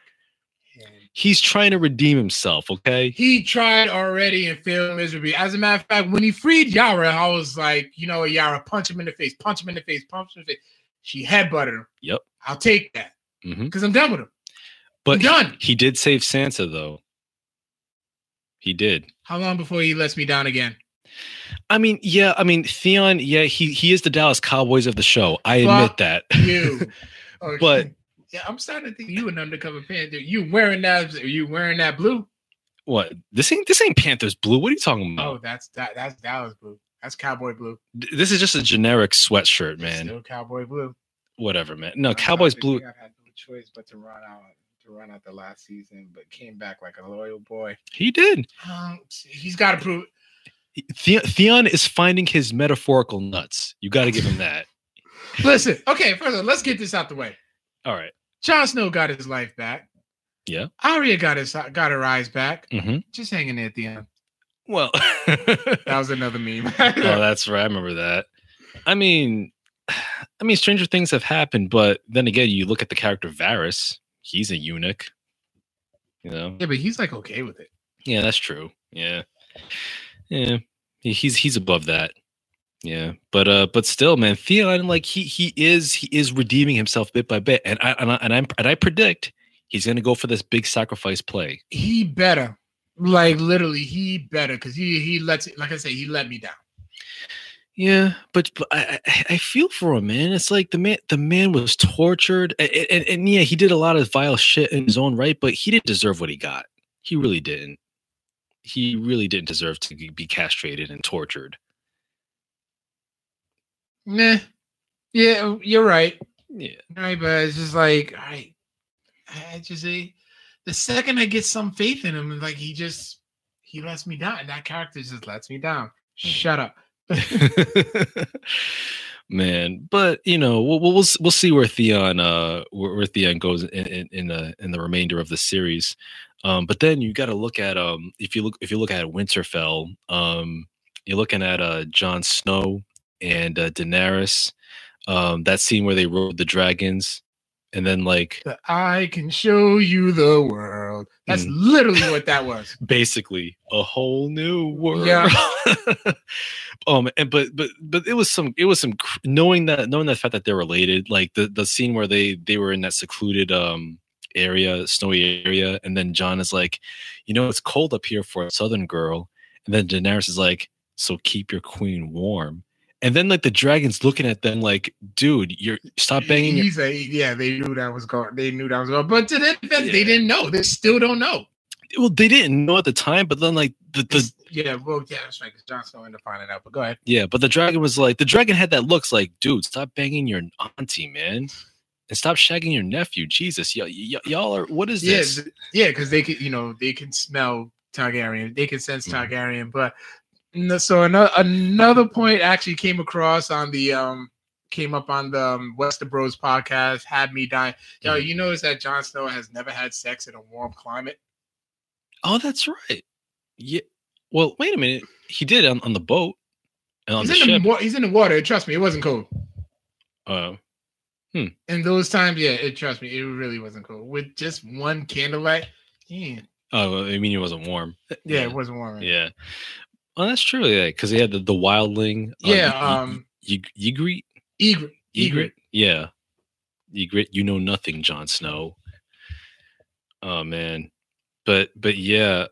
He's trying to redeem himself. Okay.
He tried already and failed miserably. As a matter of fact, when he freed Yara, I was like, you know Yara, punch him in the face, punch him in the face, punch him in the face. She headbutted him.
Yep.
I'll take that
hmm
because I'm done with him.
But
I'm done.
he did save Sansa, though. He did.
How long before he lets me down again?
I mean, yeah. I mean, Theon. Yeah, he he is the Dallas Cowboys of the show. I admit that.
You. Oh,
But-
yeah, I'm starting to think you an undercover panther. You wearing that? Are you wearing that blue?
what? This ain't this ain't Panthers blue. What are you talking about?
Oh, that's that. That's Dallas blue. That's cowboy blue.
This is just a generic sweatshirt, man.
Still cowboy blue.
Whatever, man. No, Cowboys blue.
I had no choice but to run out to run out the last season, but came back like a loyal boy.
He did.
Um, he's got to prove.
Theon is finding his metaphorical nuts. You got to give him that.
Listen, okay. First, all, let's get this out the way.
All right.
Jon Snow got his life back.
Yeah.
Arya got his got her eyes back.
Mm-hmm.
Just hanging there at the end.
Well,
That was another meme.
Oh, that's right. I remember that. I mean, I mean, stranger things have happened, but then again, you look at the character Varys. He's a eunuch. You know.
yeah, but he's like okay with it.
Yeah, that's true. Yeah, yeah. He's he's above that. Yeah, but uh, but still, man, Theon, like he he is he is redeeming himself bit by bit, and I and I and I, and I predict he's gonna go for this big sacrifice play.
He better, like literally, he better because he he lets it. Like I say, he let me down.
Yeah, but, but I, I I feel for him, man. It's like the man the man was tortured, and, and, and yeah, he did a lot of vile shit in his own right, but he didn't deserve what he got. He really didn't. He really didn't deserve to be castrated and tortured.
Nah. Yeah, you're right.
Yeah.
Right, but it's just like, all right, I just say the second I get some faith in him, like he just he lets me down. That character just lets me down. Shut up.
man but you know we'll, we'll we'll we'll see where theon uh where, where theon goes in in, in the in the remainder of the series um but then you got to look at um if you look if you look at winterfell um you're looking at uh Jon Snow and uh, Daenerys um that scene where they rode the dragons and then like
The I can show you the world. That's
Mm.
literally what that was.
basically a whole new world.
Yeah.
um, and but but but it was some it was some knowing that knowing the fact that they're related, like the the scene where they they were in that secluded um area, snowy area, and then Jon is like, you know, it's cold up here for a southern girl, and then Daenerys is like, so keep your queen warm. And then like the dragons looking at them like, dude, you're stop banging your
He's a yeah. They knew that was going. They knew that was going. But to their defense,
Yeah.
they didn't know. They still don't know.
well, they didn't know at the time, but then like the, the
yeah. Well, yeah, that's right. Because Jon Snow ended up finding out. But go ahead.
Yeah, but the dragon was like the dragon had that looks like, dude, stop banging your auntie, man. and stop shagging your nephew. Jesus, y- y- y'all are. What is
Yeah,
this?
yeah, because they could, you know, they can smell Targaryen, they can sense
Mhm.
Targaryen. But so another another point actually came across on the um came up on the um, Wester Bros podcast. Had me dying. Yo,
Mhm.
you notice that Jon Snow has never had sex in a warm climate.
Oh, that's right. Yeah. Well, wait a minute. He did on, on the boat and on
He's
the
in
ship.
the wa- he's in the water. Trust me, it wasn't cold.
Uh,
In those times, yeah, it trust me, it really wasn't cold. With just one candlelight, yeah,
oh, I mean, it wasn't warm.
yeah, it wasn't warm.
Yeah. Well, that's true. Yeah, because he had the, the wildling. uh,
Yeah, um,
Ygritte.
Egret, Egret.
Yeah. Ygritte, you know nothing, Jon Snow. Oh man. But but yeah,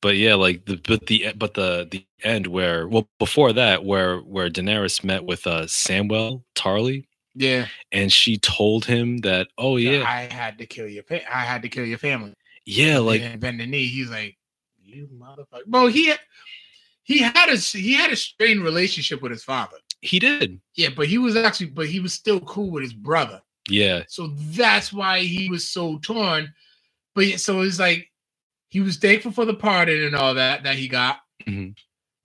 but yeah, like the but the but the the end where well before that where where Daenerys met with uh Samwell Tarly
Yeah,
and she told him that oh yeah
I had to kill your. Fa- I had to kill your family.
yeah like
and bend the knee. He's like, "You motherfucker!" Bro, he he had a he had a strained relationship with his father.
he did
Yeah, but he was actually, but he was still cool with his brother.
yeah
So that's why he was so torn. But so it's like he was thankful for the pardon and all that that he got,
Mhm.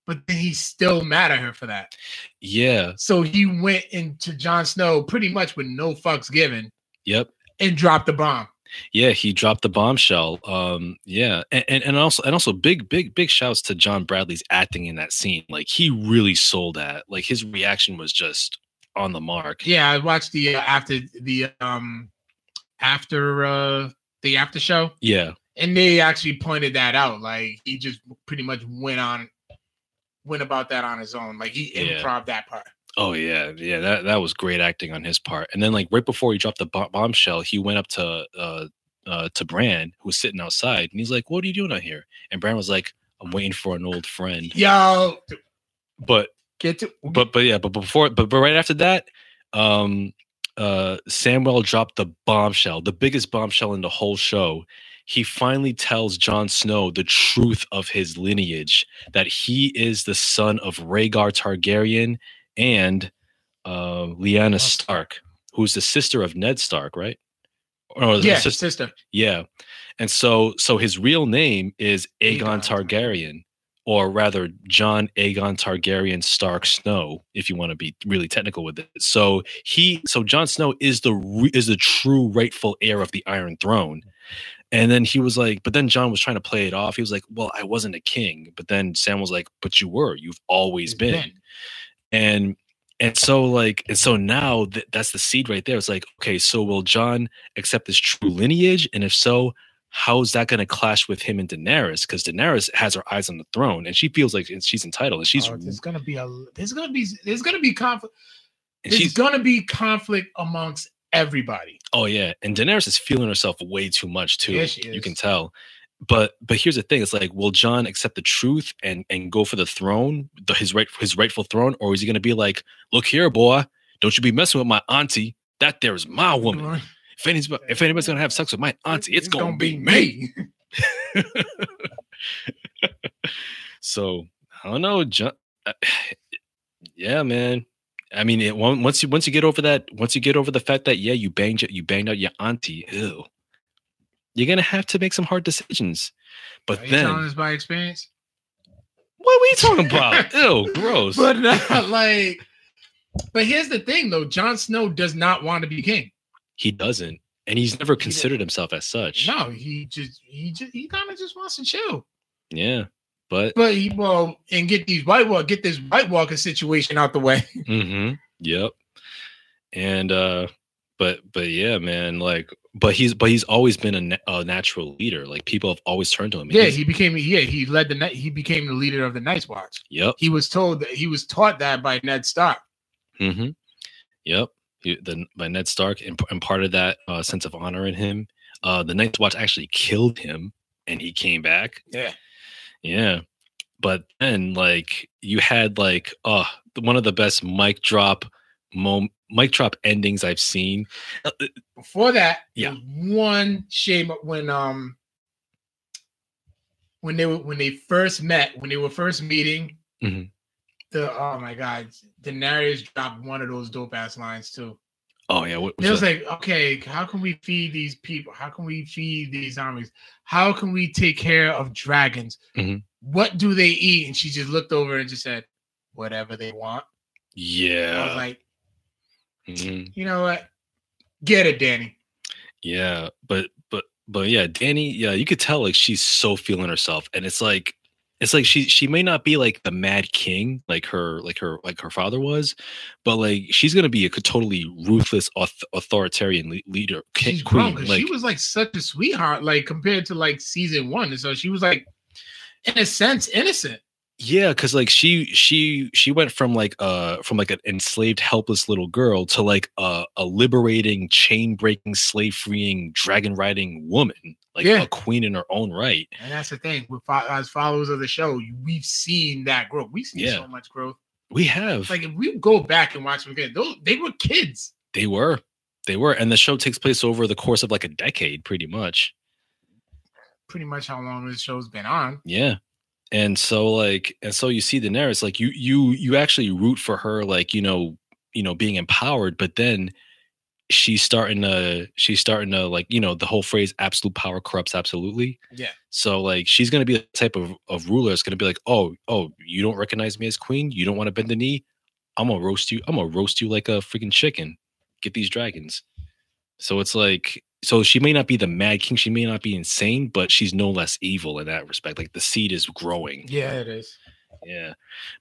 but then he's still mad at her for that.
yeah
So he went into Jon Snow pretty much with no fucks given
yep
and dropped the bomb.
Yeah, he dropped the bombshell. Um, yeah, and, and and also and also big big big shouts to John Bradley's acting in that scene. Like he really sold that. Like his reaction was just on the mark.
Yeah, I watched the uh, after the um after uh the after show.
Yeah,
and they actually pointed that out. Like he just pretty much went on, went about that on his own. Like he
Yeah.
improv that part.
Oh yeah, yeah. That that was great acting on his part. And then like right before he dropped the bo- bombshell, he went up to uh uh to Bran who was sitting outside, and he's like, "What are you doing out here?" And Bran was like, "I'm waiting for an old friend."
Yo,
But
get to
but but yeah, but before but but right after that, um uh Samuel dropped the bombshell, the biggest bombshell in the whole show. He finally tells Jon Snow the truth of his lineage, that he is the son of Rhaegar Targaryen and uh Lyanna Stark, who's the sister of Ned Stark, right? Or
yeah,
sis-
sister.
yeah. And so so his real name is Aegon
Aegon
Targaryen, or rather Jon Aegon Targaryen Stark Snow, if you want to be really technical with it. So he so Jon Snow is the re- is the true rightful heir of the Iron Throne. And then he was like, but then Jon was trying to play it off. He was like, well, I wasn't a king. But then Sam was like, but you were. You've always
He's
been and and so like and so now th- that's the seed right there. It's like okay so will jon accept this true lineage? And if so how's that going to clash with him and daenerys? Because daenerys has her eyes on the throne and she feels like she's entitled and she's
Oh, there's gonna be a there's gonna be there's gonna be conflict. There's gonna be conflict amongst everybody.
oh yeah and daenerys is feeling herself way too much too.
Yeah, she
you can tell but but here's the thing it's like will jon accept the truth and and go for the throne the, his right his rightful throne or is he going to be like look here boy don't you be messing with my auntie that there is my woman If anybody's, if anybody's gonna have sex with my auntie, it's, gonna, be me. So I don't know, Jon. uh, Yeah, man. I mean, it, once you once you get over that, once you get over the fact that yeah, you banged you banged out your auntie, ew, you're gonna have to make some hard decisions. But
Are you
then,
telling us by experience?
what were you talking about? ew, gross.
But not like. But here's the thing, though. Jon Snow does not want to be king.
he doesn't, and he's never considered himself as such.
No, he just he just he kind of just wants to chill.
Yeah, but
But he well and get these white walk get this White Walker situation out the way.
Mm-hmm. Yep. And uh but but yeah, man, like but he's but he's always been a, a natural leader. Like people have always turned to him.
Yeah,
He's-
he became yeah he led the. He became the leader of the Night's Watch.
Yep.
He was told that he was taught that by Ned Stark.
Mm-hmm. Yep. He, the by Ned Stark and, and part of that uh, sense of honor in him. Uh, the Night's Watch actually killed him, and he came back.
Yeah.
Yeah. But then, like, you had like, uh, one of the best mic drop, mom, mic drop endings I've seen. Uh, uh,
Before that,
Yeah.
one shame when um when they were when they first met when they were first meeting.
Mhm.
The oh my god, Daenerys dropped one of those dope ass lines too.
Oh yeah, what,
It was like, okay, how can we feed these people? How can we feed these armies? How can we take care of dragons?
Mhm.
What do they eat? And she just looked over and just said, whatever they want. I
yeah,
was like,
mhm.
you know what? Get it, Danny.
yeah, but but but yeah, Danny, yeah, you could tell like she's so feeling herself, and it's like it's like she she may not be like the Mad King like her like her like her father was, but like she's gonna be a totally ruthless authoritarian le- leader ki-
She's grown
queen.
because
Like
she was like such a sweetheart, like compared to like season one. And so she was like, in a sense, innocent.
Yeah, because like she she she went from like uh from like an enslaved helpless little girl to like a, a liberating chain breaking slave freeing dragon riding woman like
Yeah.
a queen in her own right.
And that's the thing with as followers of the show, we've seen that growth. We've seen
Yeah.
so much growth.
We have
Like if we go back and watch them again, those they were kids.
they were they were and the show takes place over the course of like a decade pretty much.
Pretty much how long this show's been on.
Yeah. And so like and so you see Daenerys like you you you actually root for her like you know you know being empowered but then she's starting to she's starting to like you know the whole phrase absolute power corrupts absolutely.
Yeah.
so like she's going to be the type of, of ruler that's going to be like oh oh you don't recognize me as queen you don't want to bend the knee i'm gonna roast you i'm gonna roast you like a freaking chicken. Get these dragons. So it's like so she may not be the mad king she may not be insane but she's no less evil in that respect. Like the seed is growing.
Yeah, it is.
yeah.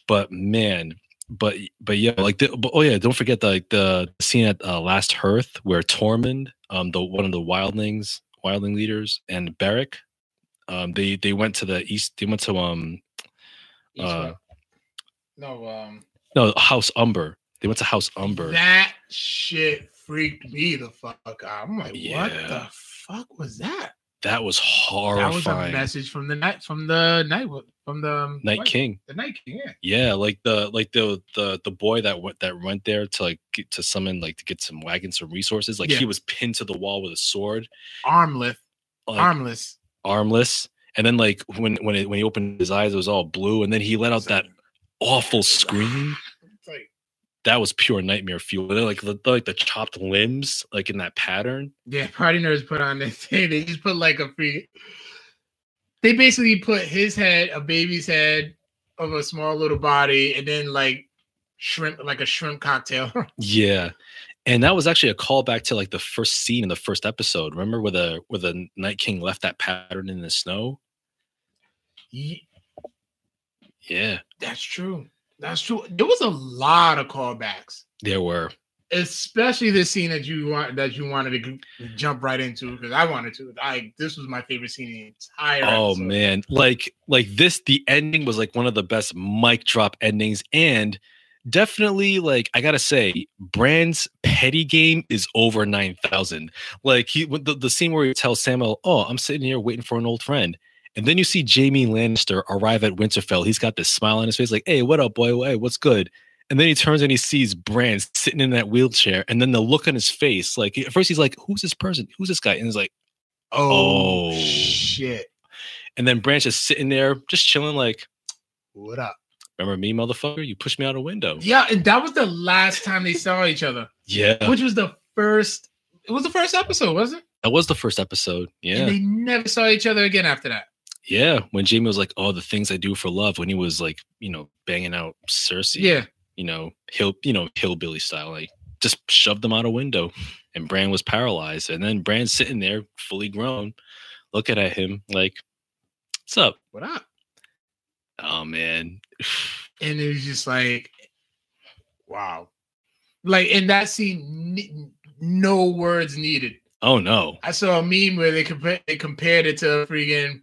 But man but but yeah like the, but, oh yeah don't forget the like the scene at uh, last hearth where tormund um the one of the wildlings wildling leaders and Beric, um they they went to the east they went to um
Each
Uh,
one. no, um,
no house umber. They went to house umber.
That shit freaked me the fuck out. I'm like, what the fuck was that?
that was horrible.
That was a message from the night from the night from the um,
night
what?
king
The night king, yeah.
yeah like the like the the the boy that went that went there to like get to summon like to get some wagons some resources like
Yeah.
he was pinned to the wall with a sword
Armless,
like,
armless.
armless. And then like when when it, when he opened his eyes, it was all blue. And then he let out that awful scream. That was pure nightmare fuel. Then, like the like the chopped limbs, like in that pattern.
yeah, party nerds put on this thing. They just put like a free. They basically put his head, a baby's head, of a small little body, and then like shrimp, like a shrimp cocktail.
Yeah. And that was actually a callback to like the first scene in the first episode. Remember where the where the Night King left that pattern in the snow?
Ye-
Yeah,
That's true. That's true. There was a lot of callbacks,
there were.
especially this scene that you want that you wanted to jump right into because I wanted to. I this was my favorite scene in the entire.
Oh
episode.
man, like like this, the ending was like one of the best mic drop endings, and definitely like I gotta say, Bran's petty game is over nine thousand. Like he the, the scene where he tells Samuel, "Oh, I'm sitting here waiting for an old friend." And then you see Jaime Lannister arrive at Winterfell. He's got this smile on his face, like, "Hey, what up, boy? Hey, what's good?" And then he turns and he sees Bran sitting in that wheelchair, and then the look on his face, like at first he's like, "Who's this person? Who's this guy?" And he's like,
Oh,
Oh.
shit!
and then Bran's just sitting there, just chilling, like,
What up?
Remember me, motherfucker? You pushed me out a window.
Yeah, and that was the last time they saw each other,
Yeah.
which was the first. It was the first episode, wasn't it?
That was the first episode. Yeah.
And they never saw each other again after that.
Yeah. When Jaime was like, Oh, the things I do for love, when he was like, you know, banging out Cersei,
Yeah,
you know, hill, you know, hillbilly style, like just shoved them out a window and Bran was paralyzed. And then Bran's sitting there fully grown, looking at him like, What's up?
what up?
Oh man.
And it was just like, wow. Like in that scene, no words needed.
Oh no.
I saw a meme where they compare they compared it to freaking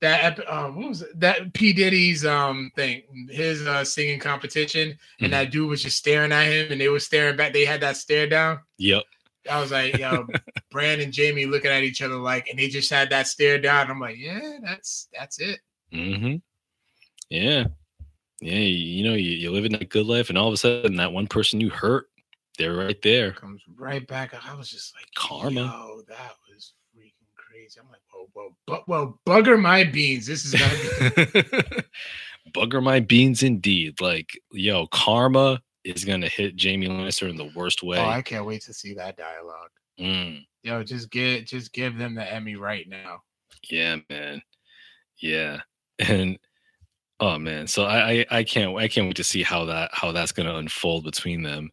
that uh, what was it? that P Diddy's um thing, his uh singing competition,
Mhm.
and that dude was just staring at him, and they were staring back. They had that stare down.
Yep.
I was like, yo, Bran and Jaime looking at each other like, and they just had that stare down. I'm like, yeah, that's that's it.
Mm-hmm. Yeah. Yeah. You, you know, you, you live in that good life, and all of a sudden, that one person you hurt, they're right there.
Comes right back. I was just like,
Karma.
Yo, that was crazy. I'm like, whoa, whoa, but well, bugger my beans. This is gonna be
Bugger my beans, indeed. Like, yo, karma is gonna hit Jaime Lannister in the worst way.
Oh, I can't wait to see that dialogue.
Mm,
Yo, just get just give them the Emmy right now.
yeah, man. Yeah. And oh man, so I, I I can't I can't wait to see how that how that's gonna unfold between them.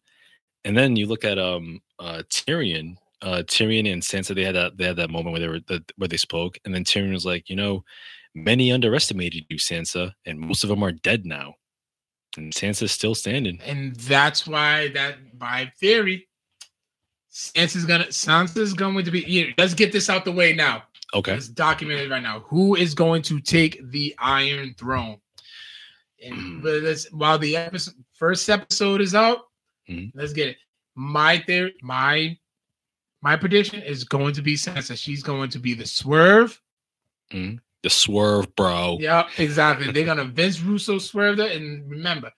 And then you look at um uh Tyrion, uh Tyrion and Sansa, they had that they had that moment where they were that where they spoke, and then Tyrion was like, you know, many underestimated you, Sansa, and most of them are dead now. And Sansa's still standing.
And that's why that by theory, Sansa's gonna Sansa's going to be here. Let's get this out the way now.
Okay.
It's documented right now. Who is going to take the Iron Throne? And but let's, while the episode, first episode is out,
Mhm.
let's get it. My theory, my my prediction is going to be Sansa. She's going to be the swerve.
The swerve, bro.
Yep, exactly. They're gonna Vince Russo swerve her, and remember,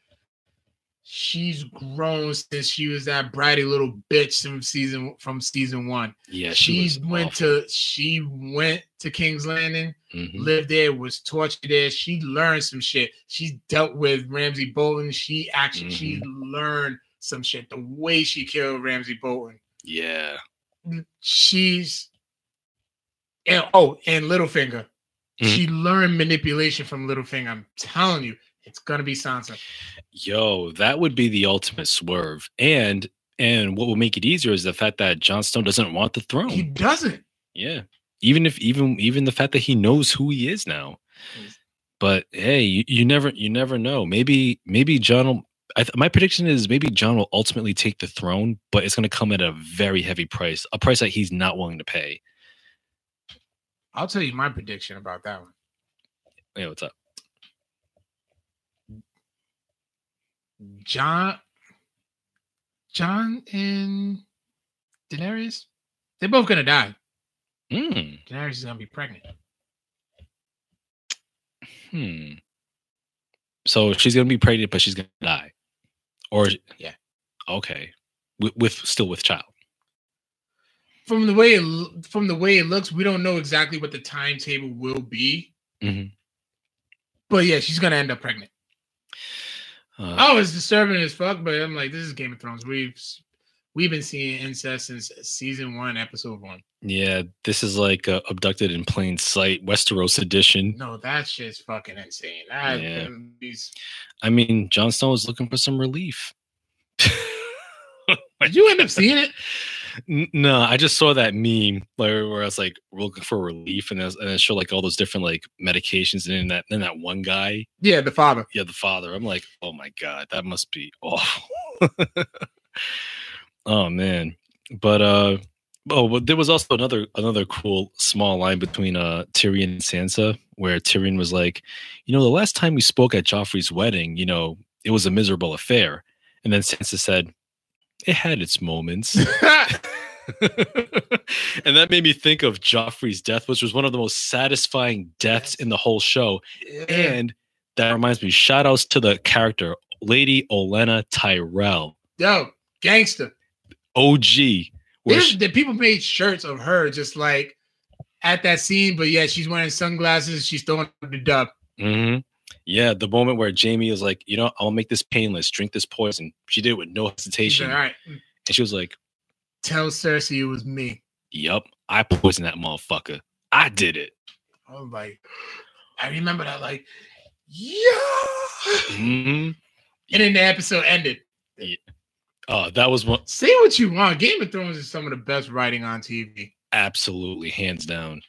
she's grown since she was that bratty little bitch from season from season one.
Yeah, she
she
was
went
awful.
to she went to King's Landing,
Mhm.
lived there, was tortured there. She learned some shit. She dealt with Ramsay Bolton. She actually she
Mm-hmm.
learned some shit. The way she killed Ramsay Bolton.
Yeah.
She's and oh, and Littlefinger.
Mhm.
She learned manipulation from Littlefinger. I'm telling you, it's gonna be Sansa.
Yo, that would be the ultimate swerve. And and what will make it easier is the fact that Jon Snow doesn't want the throne.
He doesn't.
yeah. Even if even even the fact that he knows who he is now. But hey, you, you never you never know. Maybe maybe Jon th- my prediction is maybe Jon will ultimately take the throne, but it's going to come at a very heavy price, a price that he's not willing to pay.
I'll tell you my prediction about that one.
Hey, what's up?
Jon, Jon and Daenerys, they're both gonna die.
Hmm.
Daenerys is gonna be pregnant.
Hmm. So she's gonna be pregnant, but she's gonna die, or
Yeah.
okay, with, with still with child.
From the way it, from the way it looks, we don't know exactly what the timetable will be.
Mhm.
But yeah, she's gonna end up pregnant.
Uh,
Oh, it's disturbing as fuck. But I'm like, this is Game of Thrones. We've we've been seeing incest since season one, episode one.
Yeah, this is like uh, abducted in plain sight, Westeros edition.
No, that shit's fucking insane. That,
Yeah.
these-
I mean, Jon Snow is looking for some relief.
did you end up seeing it?
No, I just saw that meme like, where I was like looking for relief, and, was- and it showed like all those different like medications, and then that then that one guy,
Yeah, the father.
yeah, the father. I'm like, oh my god, that must be awful. oh man, but uh, oh, but there was also another another cool small line between uh Tyrion and Sansa, where Tyrion was like, you know, the last time we spoke at Joffrey's wedding, you know, it was a miserable affair, and then Sansa said, it had its moments. and that made me think of Joffrey's death, which was one of the most satisfying deaths in the whole show. And that reminds me, shout outs to the character, Lady Olenna Tyrell,
Yo, gangster.
OG. Where
There's,
she-
the people made shirts of her just like at that scene, but yeah, she's wearing sunglasses. She's throwing up the dub.
Mhm. Yeah, the moment where Jaime is like, you know, I'll make this painless, drink this poison. She did it with no hesitation.
like, All right,
And she was like,
tell Cersei it was me.
Yup, I poisoned that motherfucker. I did it.
I was like, I remember that, like, yeah.
hmm
And then the episode ended.
Oh, that was one
Say what you want. Game of Thrones is some of the best writing on TV.
absolutely hands down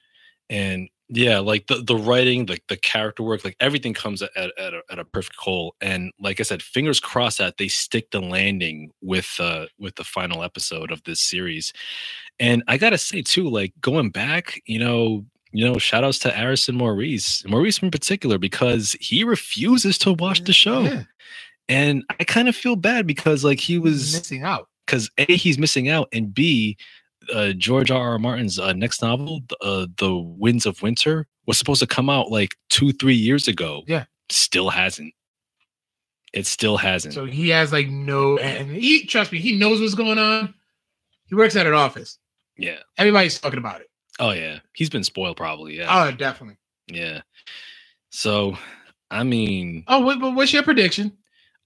and yeah like the the writing like the character work like everything comes at, at, at, a, at a perfect hole. and like i said fingers crossed that they stick the landing with uh with the final episode of this series and i gotta say too like going back you know you know shout outs to Arison maurice maurice in particular because he refuses to watch the show
Yeah,
and i kind of feel bad because like he was
missing out.
because a he's missing out and b uh, george r r martin's uh, next novel uh, the winds of winter was supposed to come out like two three years ago
Yeah.
still hasn't it still hasn't
So he has like no, and he trust me, he knows what's going on. He works at an office.
yeah
Everybody's talking about it.
oh yeah he's been spoiled probably yeah
Oh, definitely.
yeah so i mean
Oh, what- what's your prediction?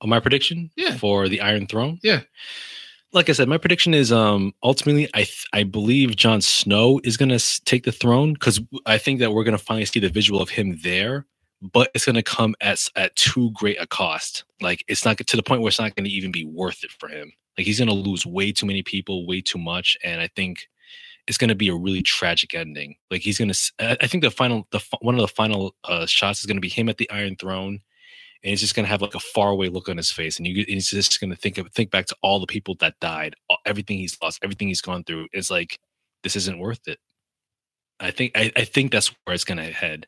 My prediction
Yeah.
for the Iron Throne.
Yeah.
Like I said, my prediction is um ultimately I th- I believe Jon Snow is gonna s- take the throne because I think that we're gonna finally see the visual of him there, but it's gonna come at at too great a cost. Like it's not to the point where it's not gonna even be worth it for him. Like he's gonna lose way too many people, way too much, and I think it's gonna be a really tragic ending. Like he's gonna, I think the final, the one of the final uh, shots is gonna be him at the Iron Throne, and he's just gonna have like a faraway look on his face, and you, and he's just gonna think of think back to all the people that died, all- everything he's lost, everything he's gone through. It's like this isn't worth it. I think I, I think that's where it's gonna head.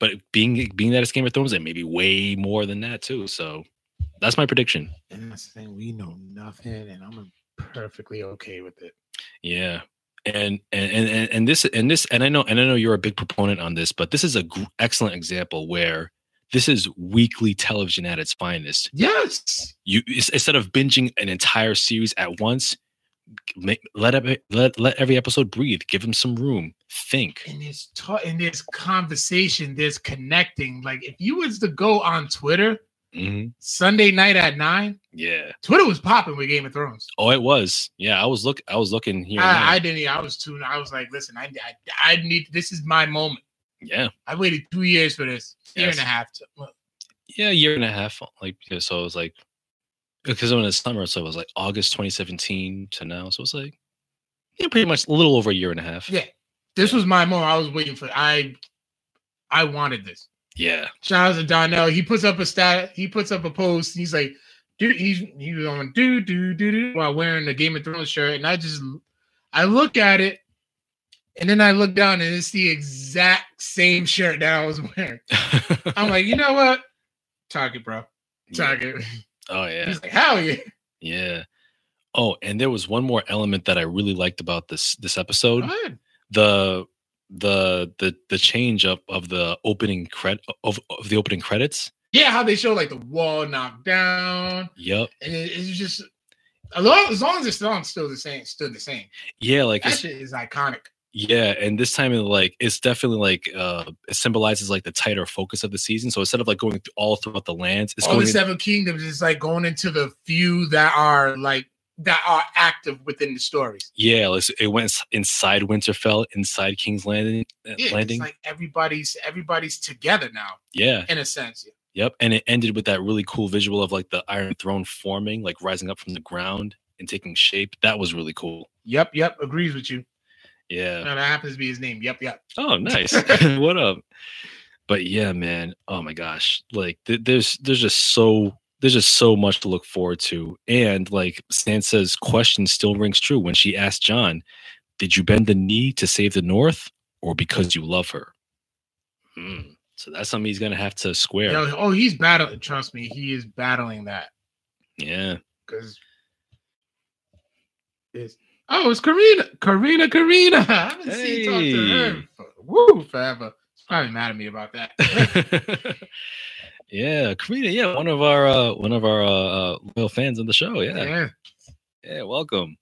But being being that it's Game of Thrones, it may be way more than that too. So that's my prediction.
And that's the thing, we know nothing, and I'm perfectly okay with it.
Yeah. And and and and- and this and this and I know and I know you're a big proponent on this, but this is a gr- excellent example where this is weekly television at its finest.
Yes.
You instead of binging an entire series at once, make, let every, let let every episode breathe. Give them some room. Think.
And there's ta- and there's conversation, there's connecting. Like if you was to go on Twitter
hmm
Sunday night at nine,
Yeah.
Twitter was popping with Game of Thrones.
Oh, it was. Yeah, I was look. I was looking here.
I, I didn't. I was tuned. I was like, listen, I, I, I need. This is my moment.
Yeah.
I waited two years for this, year
Yes.
and a half. To, well,
Yeah, a year and a half. Like yeah, so, it was like because when it's summer, so it was like August 2017 to now. So it was like yeah, pretty much a little over a year and a half.
Yeah. this was my moment. I was waiting for. I, I wanted this.
Yeah.
Shout out to Donnell. He puts up a stat. He puts up a post. He's like, dude, he's he was on do do do do while wearing the Game of Thrones shirt, and I just I look at it, and then I look down, and it's the exact same shirt that I was wearing. I'm like, you know what? Target, bro. Target.
Oh yeah.
He's like, hell yeah.
Yeah. Oh, and there was one more element that I really liked about this this episode.
Go ahead.
The the the the change up of the opening cred of, of the opening credits.
Yeah, how they show like the wall knocked down,
Yep.
and it, it's just as long, as long as the song's still the same, still the same.
Yeah, like
That
it's,
shit is iconic.
Yeah, and this time it like it's definitely like uh it symbolizes like the tighter focus of the season. So instead of like going through all throughout the lands, it's
All
going
the
in-
seven kingdoms is like going into the few that are like that are active within the stories.
yeah, like it went inside Winterfell, inside King's Landing uh,
Yeah,
landing.
it's like everybody's everybody's together now
yeah.
in a sense. Yeah.
Yep. And it ended with that really cool visual of like the Iron Throne forming, like rising up from the ground and taking shape. That was really cool.
Yep, yep, agrees with you.
Yeah.
No, that happens to be his name. Yep, yep.
Oh, nice. what up? But yeah, man. Oh my gosh. Like th- there's there's just so there's just so much to look forward to. And like Sansa's question still rings true when she asked Jon, "Did you bend the knee to save the North, or because you love her?" Hmm. So that's something he's gonna have to square.
Yo, oh, he's battling. Trust me, he is battling that
Yeah.
because it's oh, it's Karina, Karina, Karina. I haven't seen talk to her for, woo forever. She's probably mad at me about that.
yeah, Karina. Yeah, one of our uh, one of our uh, uh, loyal fans of the show. Yeah.
yeah.
Yeah, welcome.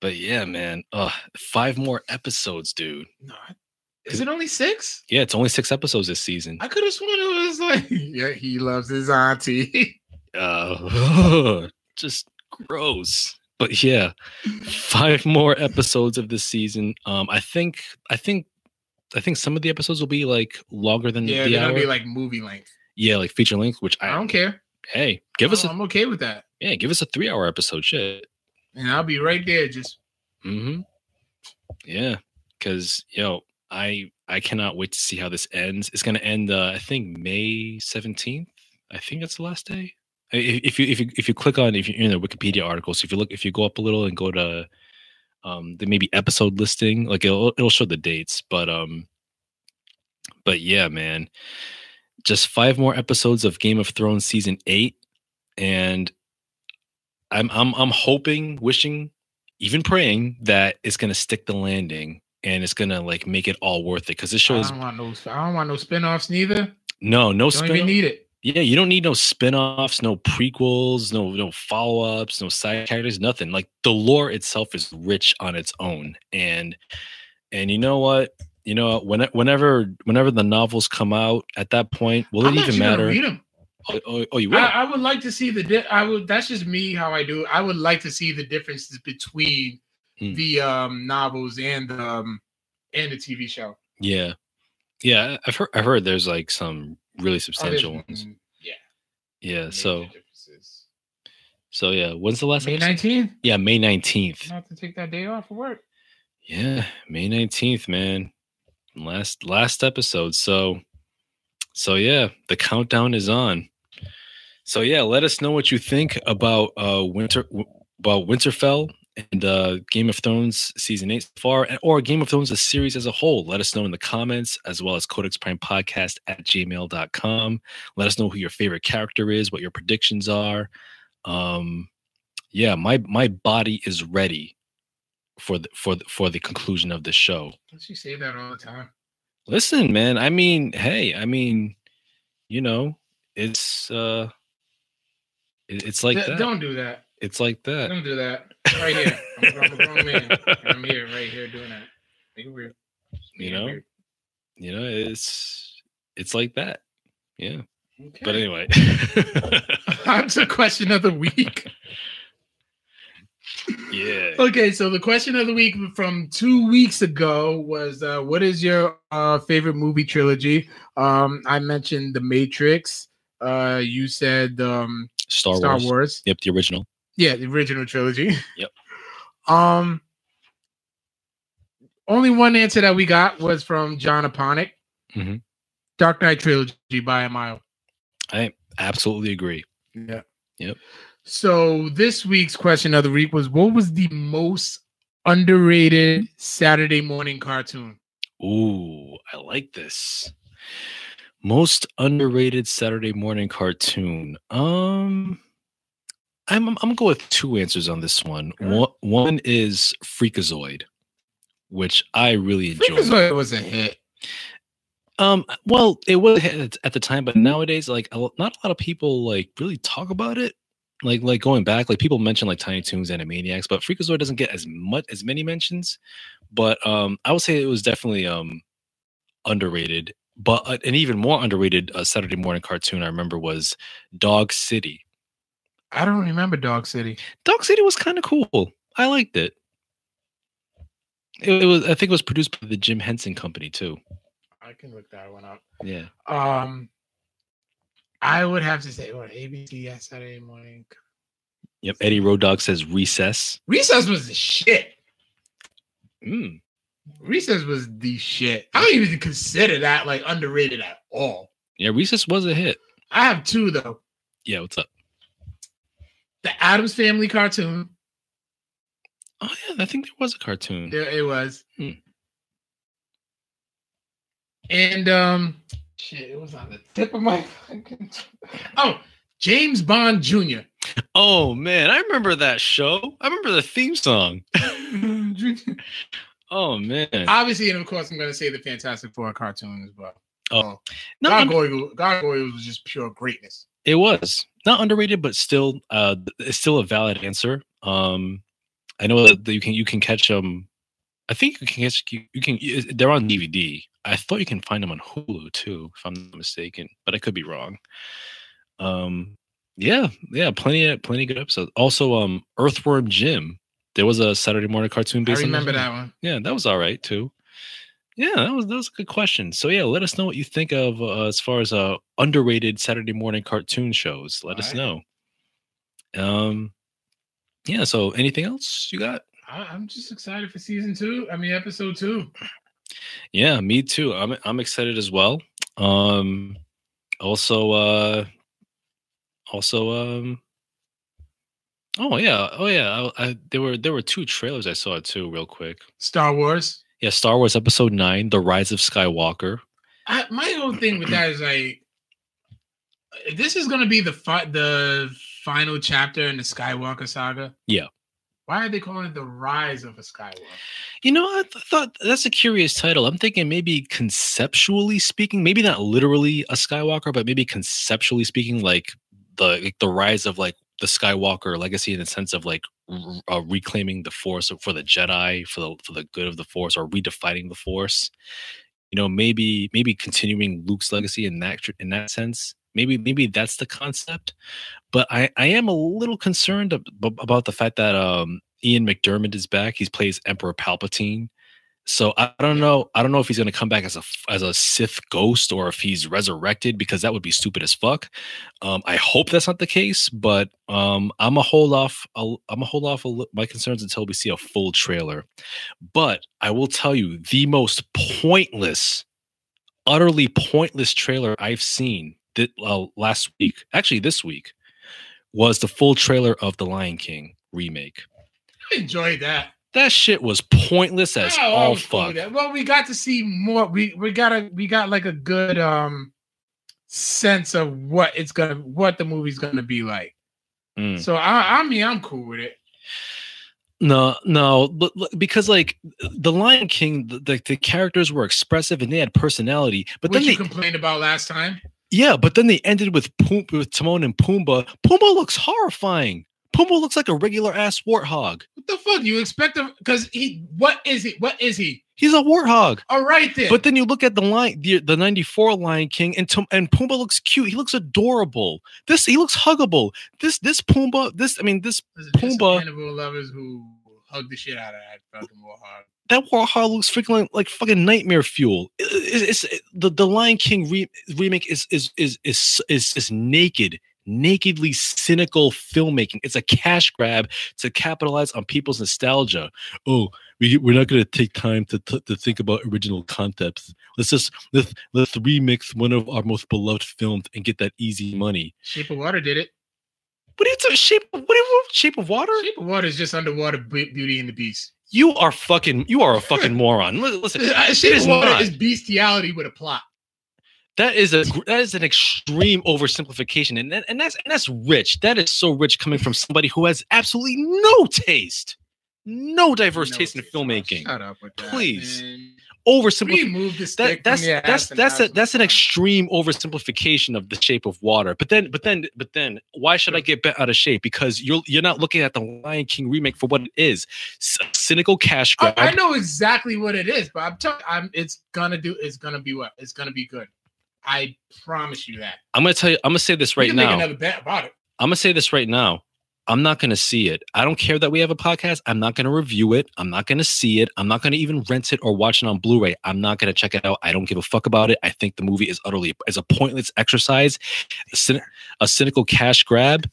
But yeah, man, uh, five more episodes, dude.
No, is it only six?
Yeah, it's only six episodes this season.
I could have sworn it was like, yeah, he loves his auntie.
Uh, just gross. But yeah, five more episodes of this season. Um, I think, I think, I think some of the episodes will be like longer than
yeah,
the
they're
hour.
gonna be like movie length.
yeah, like feature length. Which I,
I don't care.
Hey, give us a
I'm okay with that.
yeah, give us a three hour episode. Shit.
And I'll be right there. Just
Mm-hmm. Yeah, because yo, I I cannot wait to see how this ends. It's gonna end. Uh, I think May seventeenth. I think that's the last day. I- i- If you if you if you click on if you're in the Wikipedia articles, if you look if you go up a little and go to um the maybe episode listing, like it'll it'll show the dates. But um, but yeah, man, just five more episodes of Game of Thrones season eight, and I'm I'm I'm hoping, wishing, even praying that it's gonna stick the landing and it's gonna like make it all worth it because this show
I
is
don't want no. I don't want no spin-offs neither.
no no
Don't
spin
even need it.
Yeah you don't need no spin-offs no prequels no no follow-ups no side characters nothing like the lore itself is rich on its own and and you know what you know when, whenever whenever the novels come out at that point will
I'm
it even
actually gonna
matter Oh, oh, oh, you will.
I, I would like to see the. Di- I would. That's just me how I do. it. I would like to see the differences between
Hmm.
the um novels and the um and the TV show.
yeah, yeah. I've heard. I've heard there's like some really substantial
Other-
ones.
mm, Yeah.
Yeah.
major
So
differences.
so yeah. When's the last?
May nineteenth.
Yeah, May nineteenth.
Not to take that day off for work.
Yeah, May nineteenth, man. Last last episode. So so yeah, the countdown is on. So yeah, let us know what you think about uh winter w- about Winterfell and uh Game of Thrones season eight so far, and- or Game of Thrones the series as a whole. Let us know in the comments as well as Codex Prime Podcast at gmail.com. Let us know who your favorite character is, what your predictions are. Um yeah, my my body is ready for the for the, for the conclusion of the show.
Don't you say that all the time?
Listen, man. I mean, hey, I mean, you know, it's uh, it- it's like
D-
that.
Don't do that.
It's like that.
Don't do that. Right here. I'm, I'm a grown man. I'm here, right here, doing that. Make it weird.
You
Make
know?
weird.
You know, it's it's like that. Yeah.
Okay.
But anyway.
On to question of the week.
yeah.
Okay, so the question of the week from two weeks ago was uh, what is your uh, favorite movie trilogy? Um, I mentioned The Matrix. Uh, you said um,
Star,
Star
Wars.
Wars.
Yep, the original.
Yeah, the original trilogy.
Yep.
Um, only one answer that we got was from John Aponic.
Mhm.
Dark Knight trilogy by a mile.
I absolutely agree.
Yeah.
Yep.
So this week's question of the week was what was the most underrated Saturday morning cartoon?
Ooh, I like this. Most underrated Saturday morning cartoon. Um I'm I'm, gonna go with two answers on this one. One one is Freakazoid, which I really enjoyed.
Freakazoid was a hit.
Um, well, it was a hit at the time, but nowadays, like, not a lot of people like really talk about it. Like, like going back, like people mention like Tiny Toons, and Animaniacs, but Freakazoid doesn't get as much as many mentions. But um, I would say it was definitely um underrated. But uh, an even more underrated uh, Saturday morning cartoon I remember was Dog City.
I don't remember Dog City.
Dog City was kind of cool. I liked it. it. It was, I think, it was produced by the Jim Henson Company too.
I can look that one up.
Yeah.
Um, I would have to say what ABC Saturday morning.
Yep. Eddie Road Dog says Recess.
Recess was the shit.
Mm.
Recess was the shit. I don't even consider that like underrated at all.
Yeah, Recess was a hit.
I have two though.
Yeah, what's up?
The Addams Family cartoon.
Oh yeah, I think there was a cartoon.
There it was.
Hmm.
And um shit, it was on the tip of my fucking Oh, James Bond Jr.
Oh man, I remember that show. I remember the theme song. Oh man.
Obviously, and of course, I'm gonna say the Fantastic Four cartoon as well.
Oh. No, I'm-
Gargoyle, Gargoyle was just pure greatness.
It was not underrated, but still, uh, it's still a valid answer. Um, I know that you can you can catch them. I think you can catch you, you can. They're on DVD. I thought you can find them on Hulu too, if I'm not mistaken, but I could be wrong. Um, yeah, yeah, plenty of plenty of good episodes. Also, um, Earthworm Jim. There was a Saturday morning cartoon
I
based. on
remember
show.
that one.
Yeah, that was all right too. Yeah, that was that was a good question. So yeah, let us know what you think of uh, as far as uh underrated Saturday morning cartoon shows. Let us know. Um, yeah. So anything else you got?
I, I'm just excited for season two. I mean, episode two.
Yeah, me too. I'm I'm excited as well. Um, also, uh, also, um, oh yeah, oh yeah. I, I there were there were two trailers I saw too, real quick.
Star Wars.
Yeah, Star Wars Episode Nine: The Rise of Skywalker.
I, my whole thing with that is like, this is gonna be the fi- the final chapter in the Skywalker saga.
Yeah.
Why are they calling it the Rise of a Skywalker?
You know, I th- thought that's a curious title. I'm thinking maybe conceptually speaking, maybe not literally a Skywalker, but maybe conceptually speaking, like the like the rise of like the Skywalker legacy in the sense of like uh, reclaiming the Force for the Jedi for the for the good of the Force or redefining the Force. You know, maybe maybe continuing Luke's legacy in that in that sense. Maybe maybe that's the concept. But I I am a little concerned ab- about the fact that um Ian McDiarmid is back. He plays Emperor Palpatine. So I don't know. I don't know if he's going to come back as a as a Sith ghost or if he's resurrected because that would be stupid as fuck. Um, I hope that's not the case, but um, I'm a hold off. I'll, I'm a hold off a my concerns until we see a full trailer. But I will tell you the most pointless, utterly pointless trailer I've seen that uh, last week, actually this week, was the full trailer of the Lion King remake.
I enjoyed that.
That shit was pointless as
Oh,
all fuck.
Well, we got to see more. We we got a we got like a good um sense of what it's gonna what the movie's gonna be like.
Mm.
So I I mean I'm cool with it.
No, no, but- because like the Lion King, the, the, the characters were expressive and they had personality, but then
you
they,
complained about last time.
yeah, but then they ended with Poom, with Timon and Pumbaa. Pumbaa looks horrifying. Pumbaa looks like a regular ass warthog.
What the fuck? You expect him because he what is he? What is he?
He's a warthog.
All right then.
But then you look at the line, the, the '94 Lion King, and Tim, and Pumbaa looks cute. He looks adorable. This he looks huggable. This this Pumbaa, this I mean this Pumbaa-
animal lovers who hug the shit out of that fucking warthog.
that warthog looks freaking like, like fucking nightmare fuel. It- it- it's, it- the the Lion King re- remake is is is is is is naked, nakedly cynical filmmaking. It's a cash grab to capitalize on people's nostalgia. Oh, we we're not going to take time to t- to think about original concepts. Let's just let's let's remix one of our most beloved films and get that easy money.
Shape of Water did it.
What you talking shape? What you, shape of water?
Shape of Water is just underwater Beauty and the Beast.
You are fucking. You are a fucking moron. Listen,
Uh, Shape
is
of Water
not.
is bestiality with a plot.
That is a that is an extreme oversimplification, and and that's and that's rich. That is so rich coming from somebody who has absolutely no taste, no diverse
No,
taste in
oh,
filmmaking.
Shut up with that.
Please.
man.
Oversimplification.
Remove the stick.
That, that's that's that's a, that's an extreme oversimplification of the shape of water. But then but then but then why should I get bent out of shape? Because you're you're not looking at the Lion King remake for what it is. C- cynical cash
I,
grab.
I know exactly what it is, but I'm telling I'm it's gonna do it's gonna be what? It's gonna be good. I promise you that.
I'm gonna tell you. I'm gonna say this right now.
another bet about it.
I'm gonna say this right now. I'm not gonna see it. I don't care that we have a podcast. I'm not gonna review it. I'm not gonna see it. I'm not gonna even rent it or watch it on Blu-ray. I'm not gonna check it out. I don't give a fuck about it. I think the movie is utterly is a pointless exercise, a, cyn- a cynical cash grab,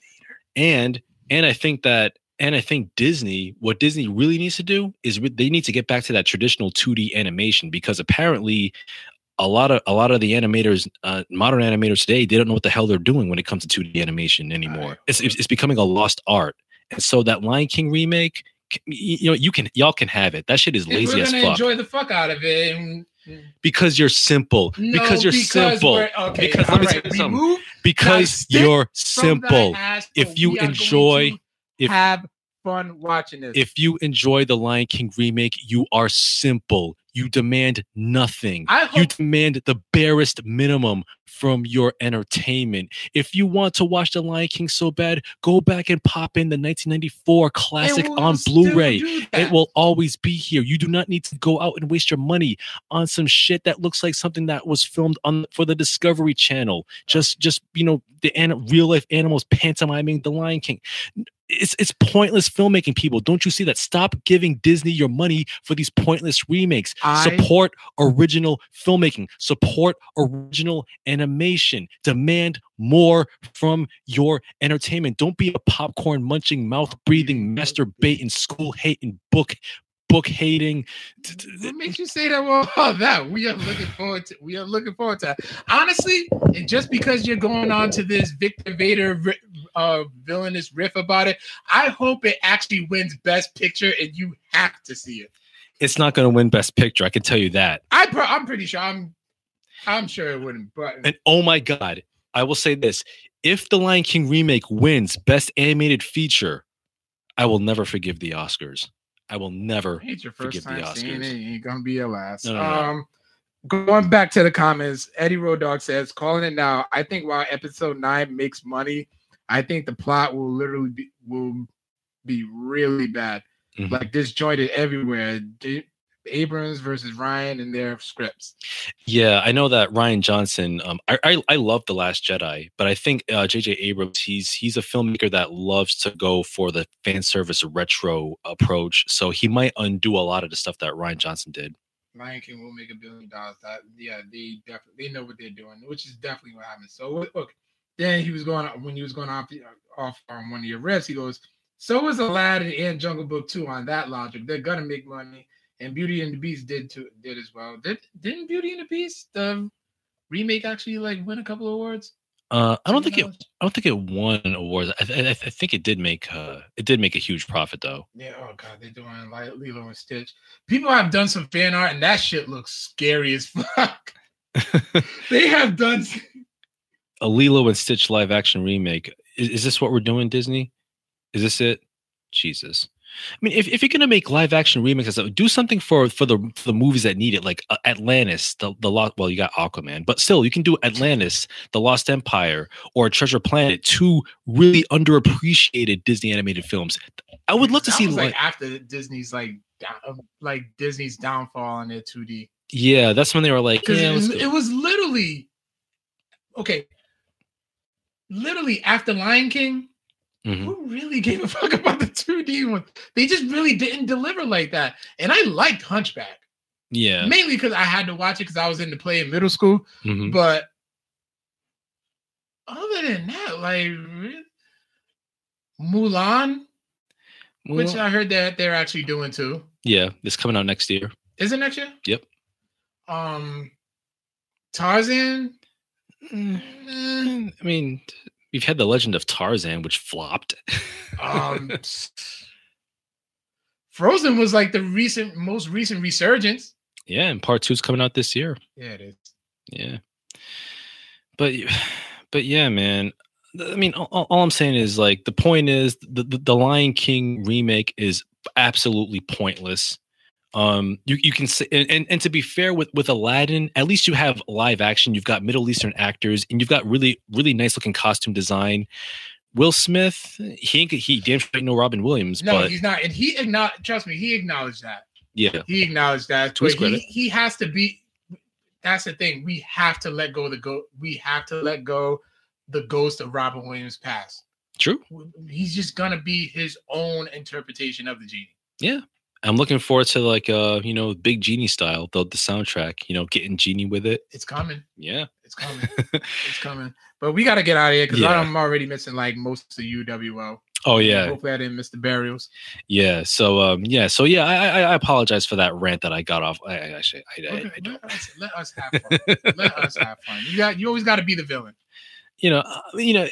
and and I think that and I think Disney, what Disney really needs to do is they need to get back to that traditional 2D animation because apparently a lot of a lot of the animators, uh, modern animators today, they don't know what the hell they're doing when it comes to 2D animation anymore.
Right.
It's, it's it's becoming a lost art, and so that Lion King remake, you know, you can y'all can have it. That shit is lazy
we're
as fuck
enjoy the fuck out of it. And,
because you're simple.
no,
because you're simple.
we're- Okay,
Because let me
right,
tell you because you're simple. If you
we are going
enjoy- if-
have fun watching this.
If you enjoy the Lion King remake, you are simple. You demand nothing.
I
You demand the barest minimum from your entertainment. If you want to watch The Lion King so bad, go back and pop in the 1994 classic on Blu-ray. It will always be here. You do not need to go out and waste your money on some shit that looks like something that was filmed on for the Discovery Channel. Just, just you know, the an- real life animals pantomiming the Lion King. It's it's pointless filmmaking. People, don't you see that? Stop giving Disney your money for these pointless remakes.
I-
Support original filmmaking. Support original animation. Demand more from your entertainment. Don't be a popcorn munching, mouth breathing, masturbating, school hating, book book hating.
What makes you say that? Well, all that we are looking forward to. We are looking forward to. Honestly, and just because you're going on to this Victor Vader uh, villainous riff about it, I hope it actually wins Best Picture, and you have to see it.
It's not going to win Best Picture. I can tell you that.
I, pro- I'm pretty sure. I'm, I'm sure it wouldn't. But
And oh my God, I will say this: if the Lion King remake wins Best Animated Feature, I will never forgive the Oscars. I will never.
it's your
Forgive
first
the
time seeing
Oscars.
it. It ain't gonna be your last.
No, no, no.
Um, going back to the comments, Eddie Road Dog says, "Calling it now. I think while episode nine makes money, I think the plot will literally be will be really bad,
Mhm.
like disjointed everywhere. Abrams versus Rian and their scripts.
Yeah, I know that Rian Johnson. Um, I, I I love the Last Jedi, but I think uh, J.J. Abrams he's he's a filmmaker that loves to go for the fan service retro approach. So he might undo a lot of the stuff that Rian Johnson did.
Lion King will make a billion dollars. That yeah, they definitely they know what they're doing, which is definitely what happened. So look, then he was going when he was going off off on one of your riffs. He goes, "So was Aladdin and Jungle Book two on that logic. They're gonna make money." And Beauty and the Beast did too did as well. Did didn't Beauty and the Beast the remake actually like win a couple of awards?
Uh, I don't think it. I don't think it won awards. I, I, I, think it did make. Uh, it did make a huge profit though.
Yeah. Oh god, they're doing like Lilo and Stitch. People have done some fan art, and that shit looks scary as fuck. they have done
a Lilo and Stitch live action remake. Is, is this what we're doing, Disney? Is this it? Jesus. I mean, if, if you're gonna make live action remixes, do something for for the for the movies that need it, like uh, Atlantis, the the lost. Well, you got Aquaman, but still, you can do Atlantis, The Lost Empire, or Treasure Planet, two really underappreciated Disney animated films. I would love to
that
see
like after Disney's like down, um, like Disney's downfall in their 2D.
Yeah, that's when they were like, yeah,
it, was, it was literally okay. Literally after Lion King, Mm-hmm. Who really gave a fuck about the 2D one? They just really didn't deliver like that. And I liked Hunchback.
Yeah.
Mainly because I had to watch it because I was in the play in middle school. Mm-hmm. But other than that, like Mulan, well, which I heard that they're actually doing too.
Yeah, it's coming out next year.
Is it next year?
Yep.
Um Tarzan.
Mm, I mean, We've had the Legend of Tarzan, which flopped.
um, Frozen was like the recent, most recent resurgence.
Yeah, and part two is coming out this year.
Yeah, it is.
Yeah, but but yeah, man. I mean, all, all I'm saying is like the point is the, the the Lion King remake is absolutely pointless. Um, you you can say, and, and to be fair with with Aladdin, at least you have live action. You've got Middle Eastern actors, and you've got really really nice looking costume design. Will Smith, he ain't he damn sure ain't no Robin Williams.
No,
but,
he's not, and he acknowledged. Trust me, he acknowledged that.
Yeah,
he acknowledged that. To he, he has to be. That's the thing. We have to let go of the go. We have to let go the ghost of Robin Williams' past.
True.
He's just gonna be his own interpretation of the genie.
Yeah, I'm looking forward to like uh you know big genie style the the soundtrack you know getting genie with it.
It's coming.
Yeah,
it's coming. it's coming. But we got to get out of here because yeah. I'm already missing like most of the UWO.
Oh yeah.
Hopefully I didn't miss the burials.
Yeah. So um yeah. So yeah. I I, I apologize for that rant that I got off. I, I actually I, okay, I, I
don't. Let us, let us have fun. let us have fun. You got you always got to be the villain.
You know. Uh, you know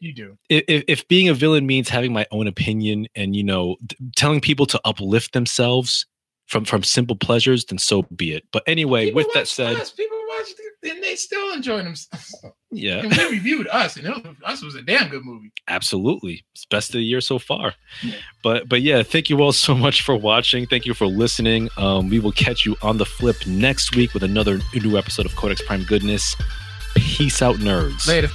you do.
If, if being a villain means having my own opinion and you know telling people to uplift themselves from from simple pleasures, then so be it. But anyway, people with that said,
us. people watch and they still enjoy themselves.
Yeah,
and we reviewed us, and it was, us was a damn good movie.
Absolutely, it's best of the year so far. Yeah. But but yeah, thank you all so much for watching. Thank you for listening. Um, we will catch you on the flip next week with another new episode of Codex Prime Goodness. Peace out, nerds.
Later.